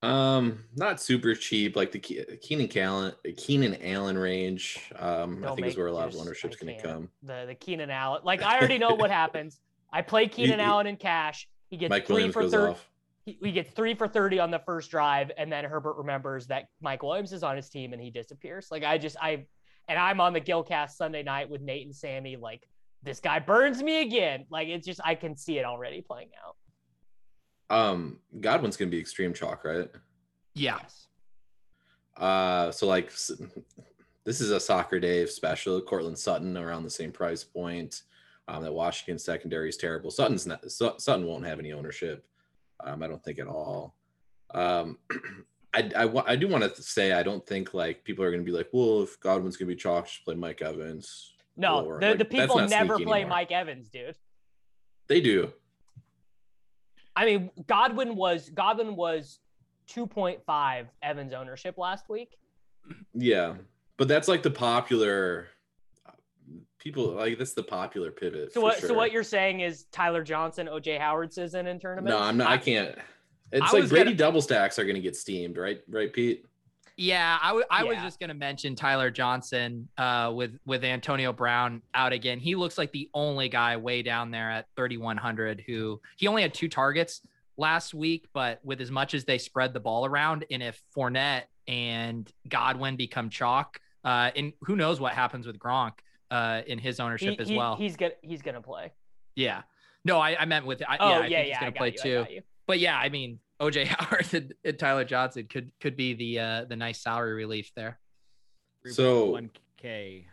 Um, not super cheap, like the Keenan Allen, Keenan Allen range. Um, I think is where a lot of ownership's going to come. The the Keenan Allen, like I already know what happens. I play Keenan Allen in cash. He gets Mike three Williams for thirty. He, he gets three for thirty on the first drive, and then Herbert remembers that Mike Williams is on his team, and he disappears. Like I just I, and I'm on the Gilcast Sunday night with Nate and Sammy. Like this guy burns me again. Like it's just I can see it already playing out. Um, Godwin's gonna be extreme chalk, right? Yes. Uh, so like this is a soccer Dave special. Courtland Sutton around the same price point. Um, that Washington secondary is terrible. Sutton's not Sutton won't have any ownership. Um, I don't think at all. Um, I, I, I do want to say I don't think like people are going to be like, well, if Godwin's going to be chalk, just play Mike Evans. No, or, the, like, the people never play anymore. Mike Evans, dude. They do. I mean, Godwin was Godwin was 2.5 Evans ownership last week. Yeah, but that's like the popular people like that's the popular pivot. So what? Sure. So what you're saying is Tyler Johnson, OJ Howard season in tournament? No, I'm not. I, I can't. It's I like Brady gonna, double stacks are going to get steamed, right? Right, Pete. Yeah, I, w- I yeah. was just going to mention Tyler Johnson uh, with with Antonio Brown out again. He looks like the only guy way down there at 3100 who he only had two targets last week, but with as much as they spread the ball around, and if Fournette and Godwin become chalk, uh, and who knows what happens with Gronk uh, in his ownership he, as he, well. He's gonna he's gonna play. Yeah. No, I, I meant with I, oh yeah, yeah, yeah, he's gonna play you, too. But yeah, I mean, OJ Howard and, and, Tyler Johnson could could be the uh, the nice salary relief there. So one K.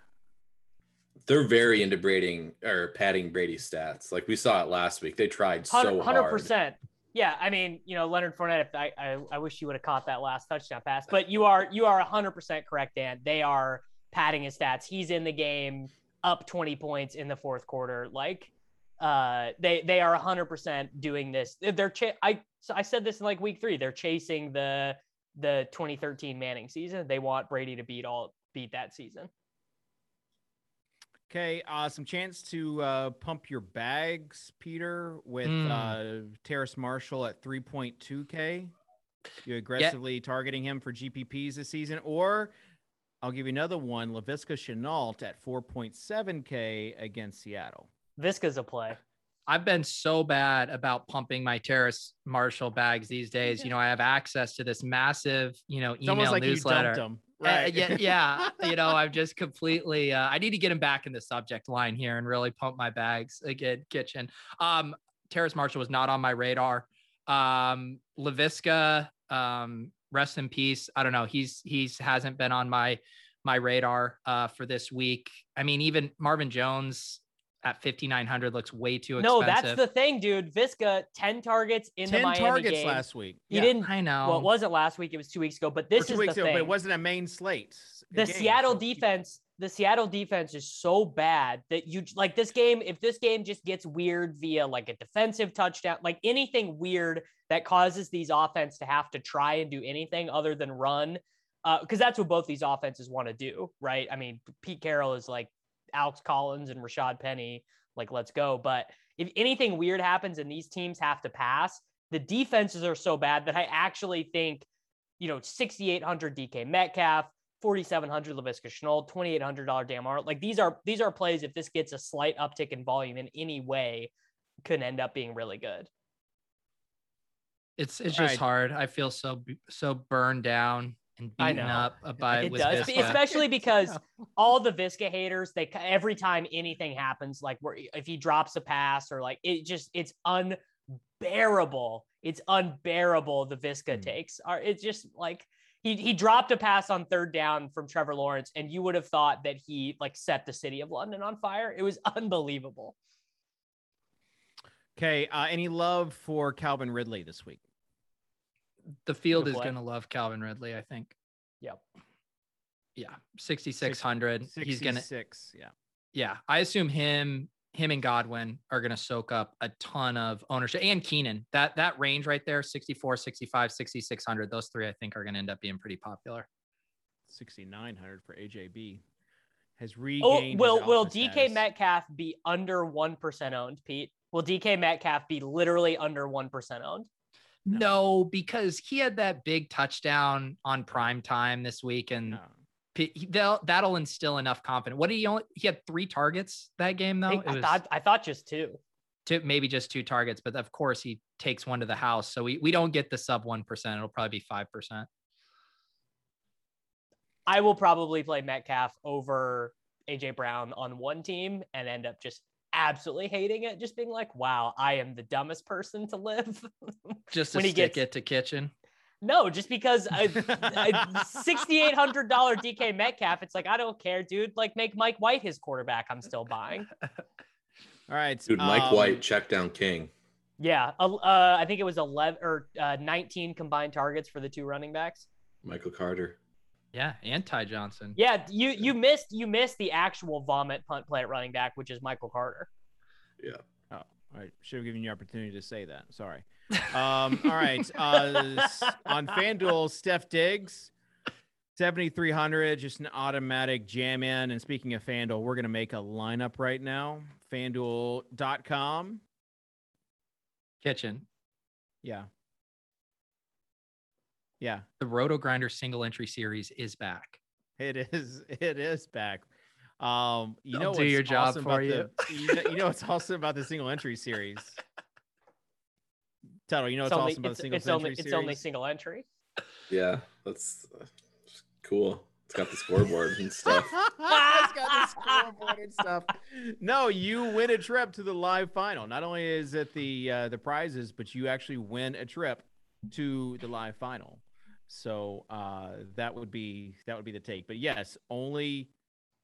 They're very into Brady or padding Brady's stats. Like we saw it last week. They tried so 100%. hard. 100%. Yeah, I mean, you know, Leonard Fournette. I, I, I wish you would have caught that last touchdown pass, but you are you are hundred percent correct, Dan. They are padding his stats. He's in the game up twenty points in the fourth quarter. Like, uh, they they are hundred percent doing this. They're ch- I I said this in like week three. They're chasing the the 2013 Manning season. They want Brady to beat all beat that season. Okay, uh, some chance to uh, pump your bags, Peter, with mm. uh, Terrace Marshall at 3.2K. You aggressively yeah. targeting him for GPPs this season, or I'll give you another one, Laviska Shenault at 4.7K against Seattle. Viska's a play. I've been so bad about pumping my Terrace Marshall bags these days. You know, I have access to this massive, you know, email like newsletter. Right. Uh, yeah, yeah. you know, I'm just completely. Uh, I need to get him back in the subject line here and really pump my bags again. Kitchen. Um, Terrace Marshall was not on my radar. Um, Laviska, um, rest in peace. I don't know. He's he's hasn't been on my my radar uh, for this week. I mean, even Marvin Jones at 5900 looks way too expensive. No, that's the thing, dude. Viska 10 targets in 10 the Miami targets game. last week. He yeah, didn't I know. Well, it wasn't last week, it was 2 weeks ago, but this is the thing. But it wasn't a main slate. The game, Seattle so defense, the Seattle defense is so bad that you like this game if this game just gets weird via like a defensive touchdown, like anything weird that causes these offense to have to try and do anything other than run because uh, that's what both these offenses want to do, right? I mean, Pete Carroll is like Alex Collins and Rashaad Penny, like let's go. But if anything weird happens and these teams have to pass, The defenses are so bad that I actually think, you know, 6,800 DK Metcalf, 4,700 Laviska Shenault, $2,800 Dan Arnold. Like these are these are plays. If this gets a slight uptick in volume in any way, could end up being really good. It's it's just right. hard. I feel so so burned down and beaten up by it does, Viska. especially because all the Viska haters. They every time anything happens, like where if he drops a pass or like it just it's unbearable. It's unbearable. The Viska mm. takes are it's just like he he dropped a pass on third down from Trevor Lawrence, and you would have thought that he like set the city of London on fire. It was unbelievable. Okay. Uh, any love for Calvin Ridley this week? The field is going to love Calvin Ridley, I think. Yep. Yeah. 6,600. He's going to. Six. Yeah. Yeah. I assume him, him and Godwin are going to soak up a ton of ownership and Keenan. That, that range right there 64, 65, 6,600. Those three, I think, are going to end up being pretty popular. 6,900 for AJB has oh, regained. Oh, will will DK status. Metcalf be under one percent owned, Pete? Will DK Metcalf be literally under 1% owned? No, because he had that big touchdown on prime time this week, and no. that'll instill enough confidence. What did he only? He had three targets that game, though. I, I thought I thought just two. Two, maybe just two targets, but of course he takes one to the house, so we we don't get the sub one percent. It'll probably be five percent. I will probably play Metcalf over AJ Brown on one team and end up just absolutely hating it, just being like, wow, I am the dumbest person to live. just to when he stick gets... it to kitchen. No, just because a, a sixty-eight hundred dollar DK Metcalf, it's like I don't care, dude. Like make Mike White his quarterback. I'm still buying. All right, dude. Mike um, White, check down king. Yeah, uh, I think it was eleven or uh, nineteen combined targets for the two running backs. Michael Carter. Yeah, anti Johnson. Yeah, you you missed you missed the actual vomit punt play at running back, which is Michael Carter. Yeah. Oh, I should have given you opportunity to say that. Sorry. Um, all right. Uh, on FanDuel, Steph Diggs, 7,300, just an automatic jam in. And speaking of FanDuel, we're going to make a lineup right now. FanDuel.com. Kitchen. Yeah. Yeah. The RotoGrinder single entry series is back. It is. It is back. Um, you I'll know, do your job awesome for you. The, you, know, you know what's awesome about the single entry series. Tuttle, you know what's only, awesome about it's, the single it's entry only, series? It's only single entry. Yeah, that's uh, cool. It's got the scoreboard and stuff. it's got the scoreboard and stuff. No, you win a trip to the live final. Not only is it the uh, the prizes, but you actually win a trip to the live final. So uh, that would be that would be the take. But yes, only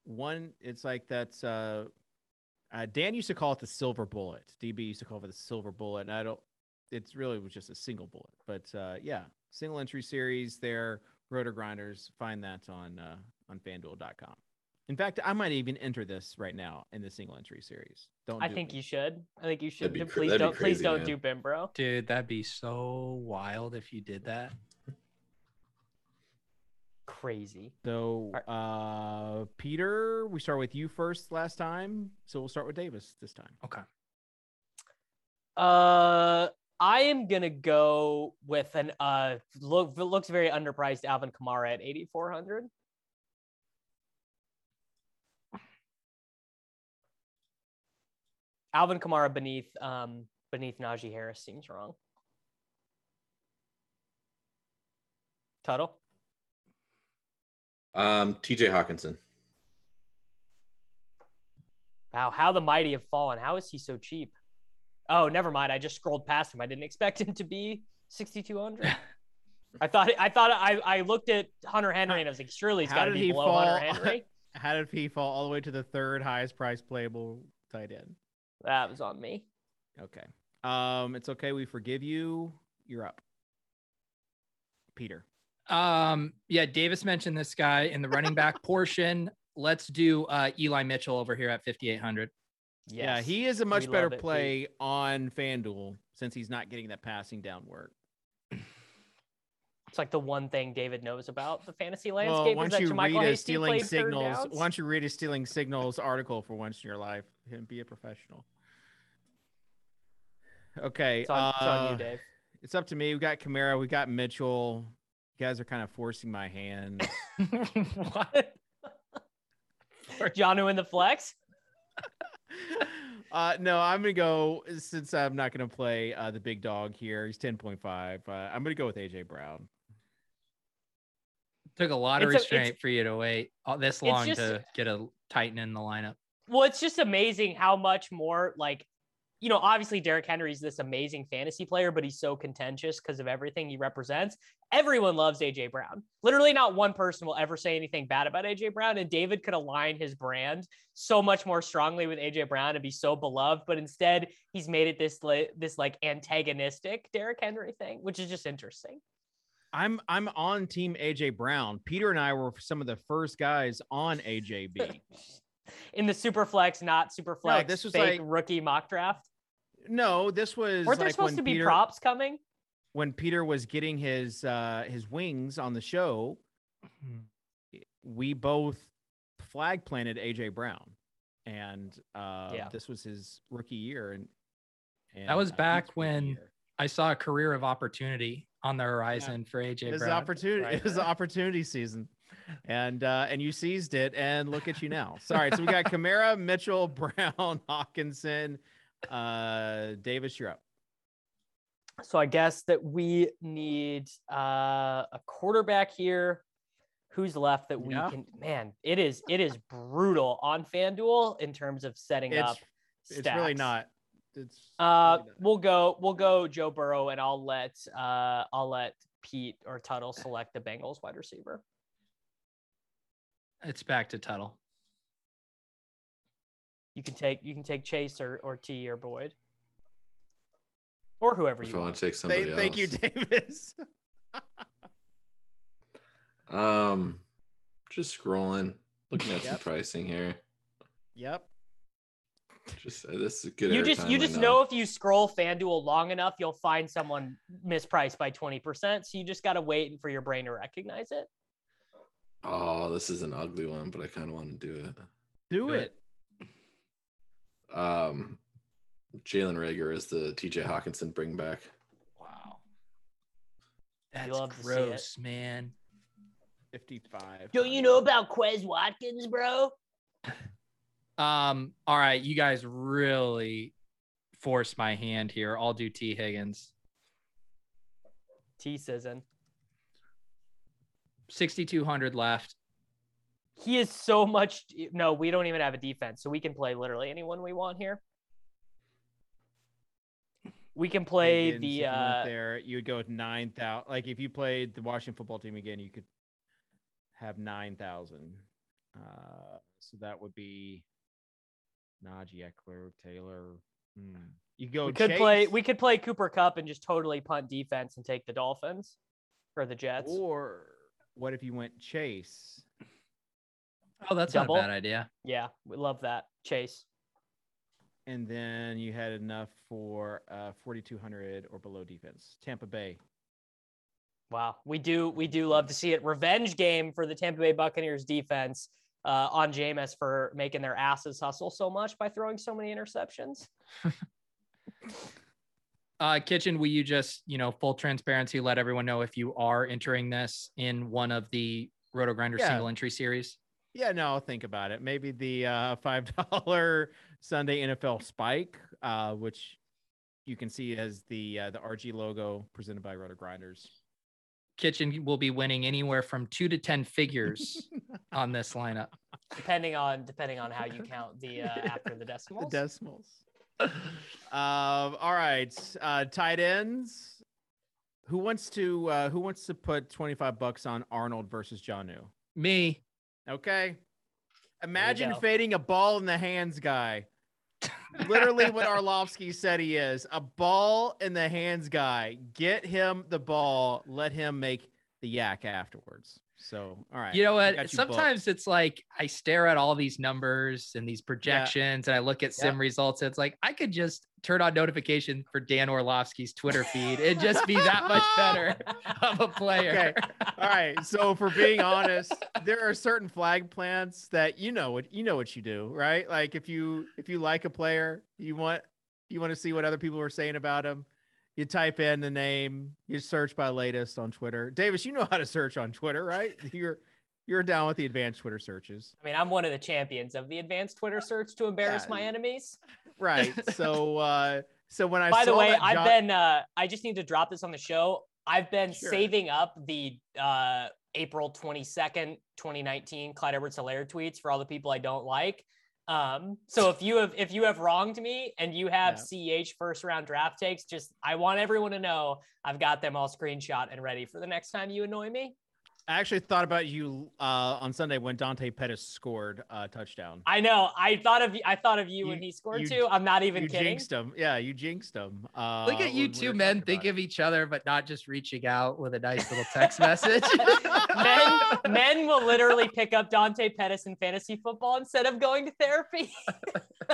one. It's like that's. Uh, uh, Dan used to call it the silver bullet. DB used to call it the silver bullet, and I don't. It's really was just a single bullet, but uh, yeah, single entry series there. RotoGrinders. Find that on uh, on FanDuel.com. In fact, I might even enter this right now in the single entry series. Don't. I do think me. you should. I think you should. Please don't. Crazy, please don't man. do Bim, bro. Dude, that'd be so wild if you did that crazy. So, uh, Peter, we start with you first last time, so we'll start with Davis this time. Okay. Uh, I am gonna go with an uh look looks very underpriced Alvin Kamara at eighty four hundred. Alvin Kamara beneath um beneath Najee Harris seems wrong. Tuttle. Um, TJ Hockenson. Wow, how the mighty have fallen. How is he so cheap? Oh, never mind. I just scrolled past him. I didn't expect him to be 6,200. I thought I thought I, I looked at Hunter Henry and I was like, surely he's got to be below fall, Hunter Henry. How did he fall all the way to the third highest price playable tight end? That was on me. Okay. Um, it's okay. We forgive you. You're up. Peter. Um, yeah, Davis mentioned this guy in the running back portion. Let's do uh, Eli Mitchell over here at 5,800. Yes. Yeah, he is a much we better play it, on FanDuel since he's not getting that passing down work. It's like the one thing David knows about the fantasy landscape. Well, once you read a stealing signals, once you read a stealing signals article for once in your life, and be a professional. Okay, it's on, uh, it's on you, uh, Dave. It's up to me. We got Kamara. We got Mitchell. You guys are kind of forcing my hand. what? Jonnu in the flex? uh, no, I'm gonna go since I'm not gonna play uh, the big dog here. He's 10.5. Uh, I'm gonna go with AJ Brown. Took a lot of it's restraint a, for you to wait this long just, to get a Titan in the lineup. Well, it's just amazing how much more like you know, obviously Derrick Henry's this amazing fantasy player, but he's so contentious because of everything he represents. Everyone loves AJ Brown. Literally, not one person will ever say anything bad about AJ Brown. And David could align his brand so much more strongly with AJ Brown and be so beloved, but instead he's made it this this like antagonistic Derrick Henry thing, which is just interesting. I'm I'm on team AJ Brown. Peter and I were some of the first guys on AJB. in the super flex, not super flex. No, this was fake like rookie mock draft. No, this was. Weren't there like supposed to be Peter, props coming? When Peter was getting his uh his wings on the show, we both flag planted AJ Brown, and uh, yeah. this was his rookie year, and, and that was back when I saw a career of opportunity on the horizon yeah. for AJ. It was Brown. opportunity. Right. It was opportunity season and uh, and you seized it, and look at you now. Sorry, so we got Kamara, Mitchell, Brown, Hockenson, uh, Davis. You're up. So I guess that we need uh, a quarterback here. Who's left that we yeah. can? Man, it is it is brutal on FanDuel in terms of setting it's, up. Stacks. It's really not. It's uh, really not. we'll go we'll go Joe Burrow, and I'll let uh I'll let Pete or Tuttle select the Bengals wide receiver. It's back to Tuttle. You can take you can take Chase or, or T or Boyd. Or whoever if you I want to take somebody else. Thank you, Davis. um just scrolling, looking at yep. some pricing here. Yep. Just uh, this is good. You just you just know. know. if you scroll FanDuel long enough, you'll find someone mispriced by 20%. So you just gotta wait for your brain to recognize it. Oh, this is an ugly one, but I kind of want to do it. Do it. Um, Jalen Reagor is the TJ Hockenson bring back. Wow. That's gross, man. 55. Don't you know about Quez Watkins, bro? Um, all right, you guys really force my hand here. I'll do T Higgins. T season. 6,200 left. He is so much. No, we don't even have a defense, so we can play literally anyone we want here. We can play Higgins, the. Uh, there, you would go with nine thousand. Like if you played the Washington football team again, you could have nine thousand. Uh, so that would be Najee Ekeler, Taylor. Hmm. You go. We could Chase. play. We could play Cooper Kupp and just totally punt defense and take the Dolphins or the Jets. Or what if you went Chase? Oh, that's Double. not a bad idea. Yeah, we love that. Chase. And then you had enough for uh 4200 or below defense. Tampa Bay. Wow, we do we do love to see it. Revenge game for the Tampa Bay Buccaneers defense uh, on Jameis for making their asses hustle so much by throwing so many interceptions. Uh, Kitchen, will you just, you know, full transparency, let everyone know if you are entering this in one of the RotoGrinder yeah. single entry series? Yeah, no, I'll think about it. Maybe the uh, five dollar Sunday NFL Spike, uh, which you can see as the uh, the RG logo presented by RotoGrinders. Kitchen will be winning anywhere from two to ten figures on this lineup, depending on depending on how you count the uh, after the decimals. The decimals um, all right. Uh, tight ends. Who wants to uh, who wants to put 25 bucks on Arnold versus Jonnu? Me. Okay. Imagine fading a ball in the hands guy. Literally what Orlovsky said he is. A ball in the hands guy. Get him the ball. Let him make the yak afterwards. So, all right. You know what? You Sometimes booked. it's like I stare at all these numbers and these projections yeah. and I look at sim yeah. results. It's like I could just turn on notification for Dan Orlovsky's Twitter feed and just be that much better of a player. Okay. All right. So for being honest, there are certain flag plants that you know what you know what you do, right? Like if you if you like a player, you want you want to see what other people are saying about him You type in the name, you search by latest on Twitter. Davis, you know how to search on Twitter, right? You're you're down with the advanced Twitter searches. I mean, I'm one of the champions of the advanced Twitter search to embarrass yeah. my enemies. Right. So uh so when I By the way, I've been uh I just need to drop this on the show. I've been sure. saving up the uh April 22nd, 2019 Clyde Edwards Helaire tweets for all the people I don't like. Um, so if you have if you have wronged me and you have yeah. CH first round draft takes, just I want everyone to know I've got them all screenshot and ready for the next time you annoy me. I actually thought about you uh, on Sunday when Dante Pettis scored a touchdown. I know. I thought of I thought of you, you when he scored you, too. I'm not even kidding. you kidding. jinxed him. Yeah, you jinxed him. Uh, Look at you two men think of each other, but not just reaching out with a nice little text message. men, men will literally pick up Dante Pettis in fantasy football instead of going to therapy.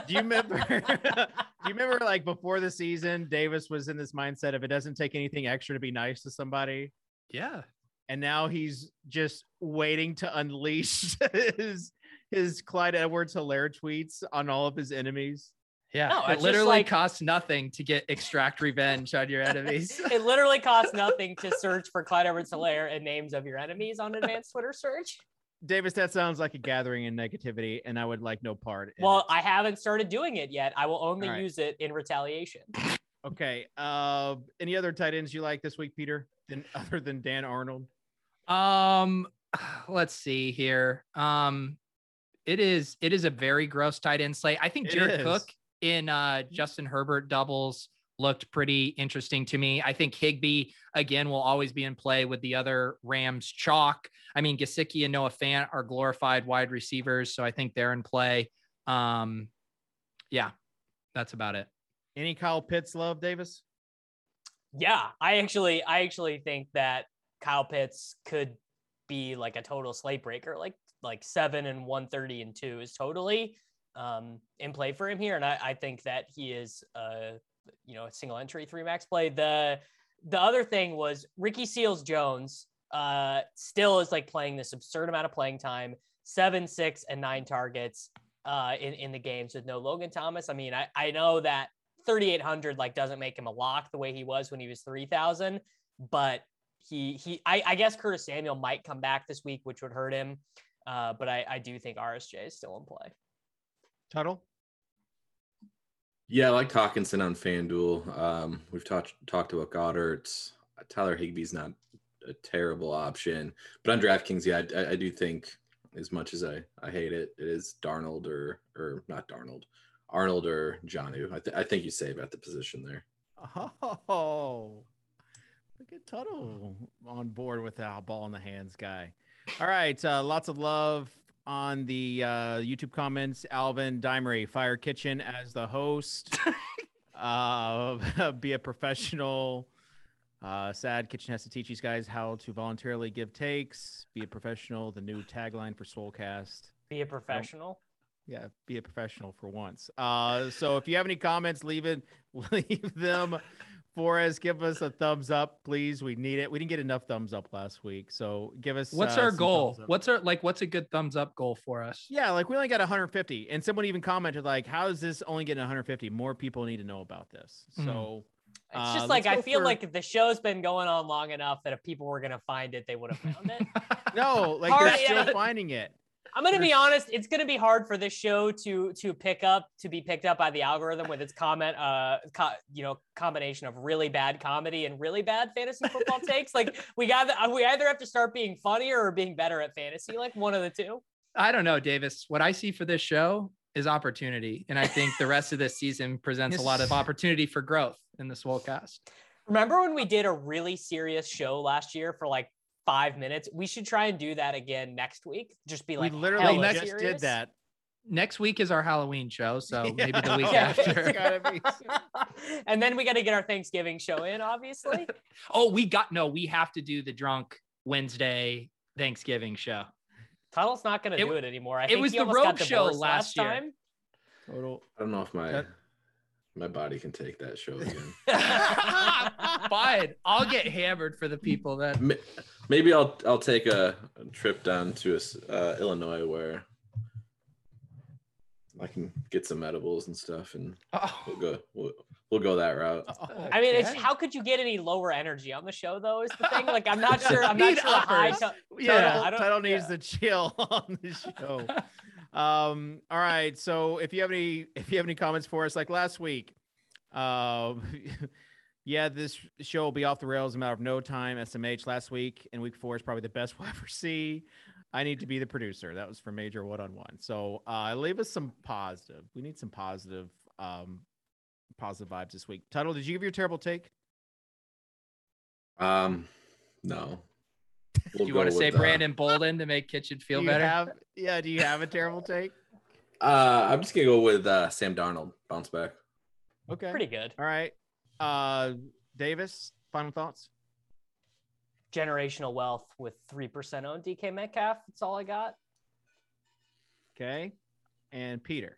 do you remember? do you remember like before the season, Davis was in this mindset of it doesn't take anything extra to be nice to somebody. Yeah and now he's just waiting to unleash his his Clyde Edwards Helaire tweets on all of his enemies. Yeah, no, it literally like, costs nothing to get extract revenge on your enemies. it literally costs nothing to search for Clyde Edwards Helaire and names of your enemies on advanced Twitter search. Davis, that sounds like a gathering in negativity, and I would like no part. well, it. I haven't started doing it yet. I will only right. use it in retaliation. Okay. Uh, any other tight ends you like this week, Peter? Than other than Dan Arnold? Um, let's see here. Um, it is it is a very gross tight end slate. I think Jared Cook in uh Justin Herbert doubles looked pretty interesting to me. I think Higbee again will always be in play with the other Rams chalk. I mean, Gesicki and Noah Fant are glorified wide receivers, so I think they're in play. Um, yeah, that's about it. Any Kyle Pitts love, Davis? Yeah, I actually I actually think that Kyle Pitts could be like a total slate breaker, like like seven and 130 and two is totally um, in play for him here. And I, I think that he is uh you know a single entry three max play. The the other thing was Ricky Seals Jones uh still is like playing this absurd amount of playing time, seven, six, and nine targets uh in, in the games with no Logan Thomas. I mean, I, I know that 3,800 like doesn't make him a lock the way he was when he was 3,000, but he he I, I, guess Curtis Samuel might come back this week, which would hurt him. Uh, but I, I do think RSJ is still in play. Tuttle. Yeah, I like Hockenson on FanDuel. Um, we've talked talked about Goedert. Tyler Higbee's not a terrible option, but on DraftKings, yeah, I, I do think as much as I, I hate it, it is Darnold or or not Darnold, Arnold or Jonnu. I, th- I think you save at the position there. Oh, Look at Tuttle on board with that ball in the hands guy. All right. Uh, lots of love on the uh, YouTube comments. Alvin Dimery, Fire Kitchen as the host. uh, be a professional. Uh, sad kitchen has to teach these guys how to voluntarily give takes. Be a professional. The new tagline for Swolecast. Be a professional. Yeah, be a professional for once. Uh, so if you have any comments, leave it, leave them Flores, give us a thumbs up, please. We need it. We didn't get enough thumbs up last week, so give us. What's uh, our goal? What's our like? What's a good thumbs up goal for us? Yeah, like we only got 150, and someone even commented like, "How is this only getting 150? More people need to know about this." Mm. So. It's just uh, like I feel for... like the show's been going on long enough that if people were gonna find it, they would have found it. no, like they're still finding it. I'm gonna be honest. It's gonna be hard for this show to to pick up to be picked up by the algorithm with its comment, uh, co- you know, combination of really bad comedy and really bad fantasy football takes. Like we got we either have to start being funnier or being better at fantasy. Like one of the two. I don't know, Davis. What I see for this show is opportunity, and I think the rest of this season presents a lot of opportunity for growth in this the Swolecast. Remember when we did a really serious show last year for like five minutes. We should try and do that again next week. Just be like, we literally just serious. did that. Next week is our Halloween show, so yeah. maybe the week after. and then we got to get our Thanksgiving show in, obviously. oh, we got no. We have to do the drunk Wednesday Thanksgiving show. Tuttle's not going to do it anymore. I it was the rogue show last, last time. Total. I don't know if my my body can take that show again. Fine, I'll get hammered for the people then. Maybe I'll I'll take a, trip down to uh, Illinois where I can get some edibles and stuff, and Oh. we'll go. We'll, we'll go that route. I mean, it's how could you get any lower energy on the show though? Is the thing. Like, I'm not sure. I'm not sure. a High uppers. Yeah, Title- I don't- Tuttle needs yeah. to chill on the show. Um, all right. So if you have any if you have any comments for us, like last week, um, yeah, this show will be off the rails in a matter of no time. SMH last week and week four is probably the best we'll ever see. I need to be the producer. That was for Major One on One. So uh, leave us some positive. We need some positive, um, positive vibes this week. Tuttle, did you give your terrible take? Um, no. We'll Do you want to say with, uh, Brandon Bolden to make Kitchen feel do better? Have, yeah. Do you have a terrible take? Uh, I'm just gonna go with uh, Sam Darnold bounce back. Okay. Pretty good. All right. Uh Davis, final thoughts? Generational wealth with three percent on DK Metcalf. That's all I got. Okay. And Peter.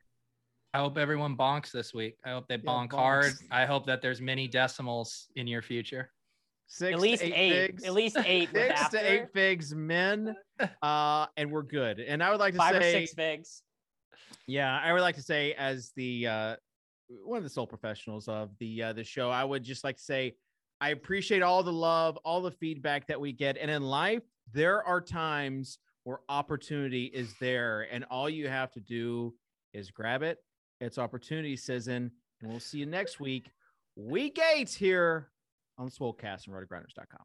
I hope everyone bonks this week. I hope they Yeah, bonk hard. I hope that there's many decimals in your future. Six At least to eight, eight. figs. At least eight. six to eight figs men. Uh and we're good. And I would like to Five or say six figs. Yeah, I would like to say as the uh one of the sole professionals of the uh the show, I would just like to say I appreciate all the love, all the feedback that we get. And in life, there are times where opportunity is there, and all you have to do is grab it. It's opportunity season, and we'll see you next week. Week eight here on Swolecast and rotogrinders.com.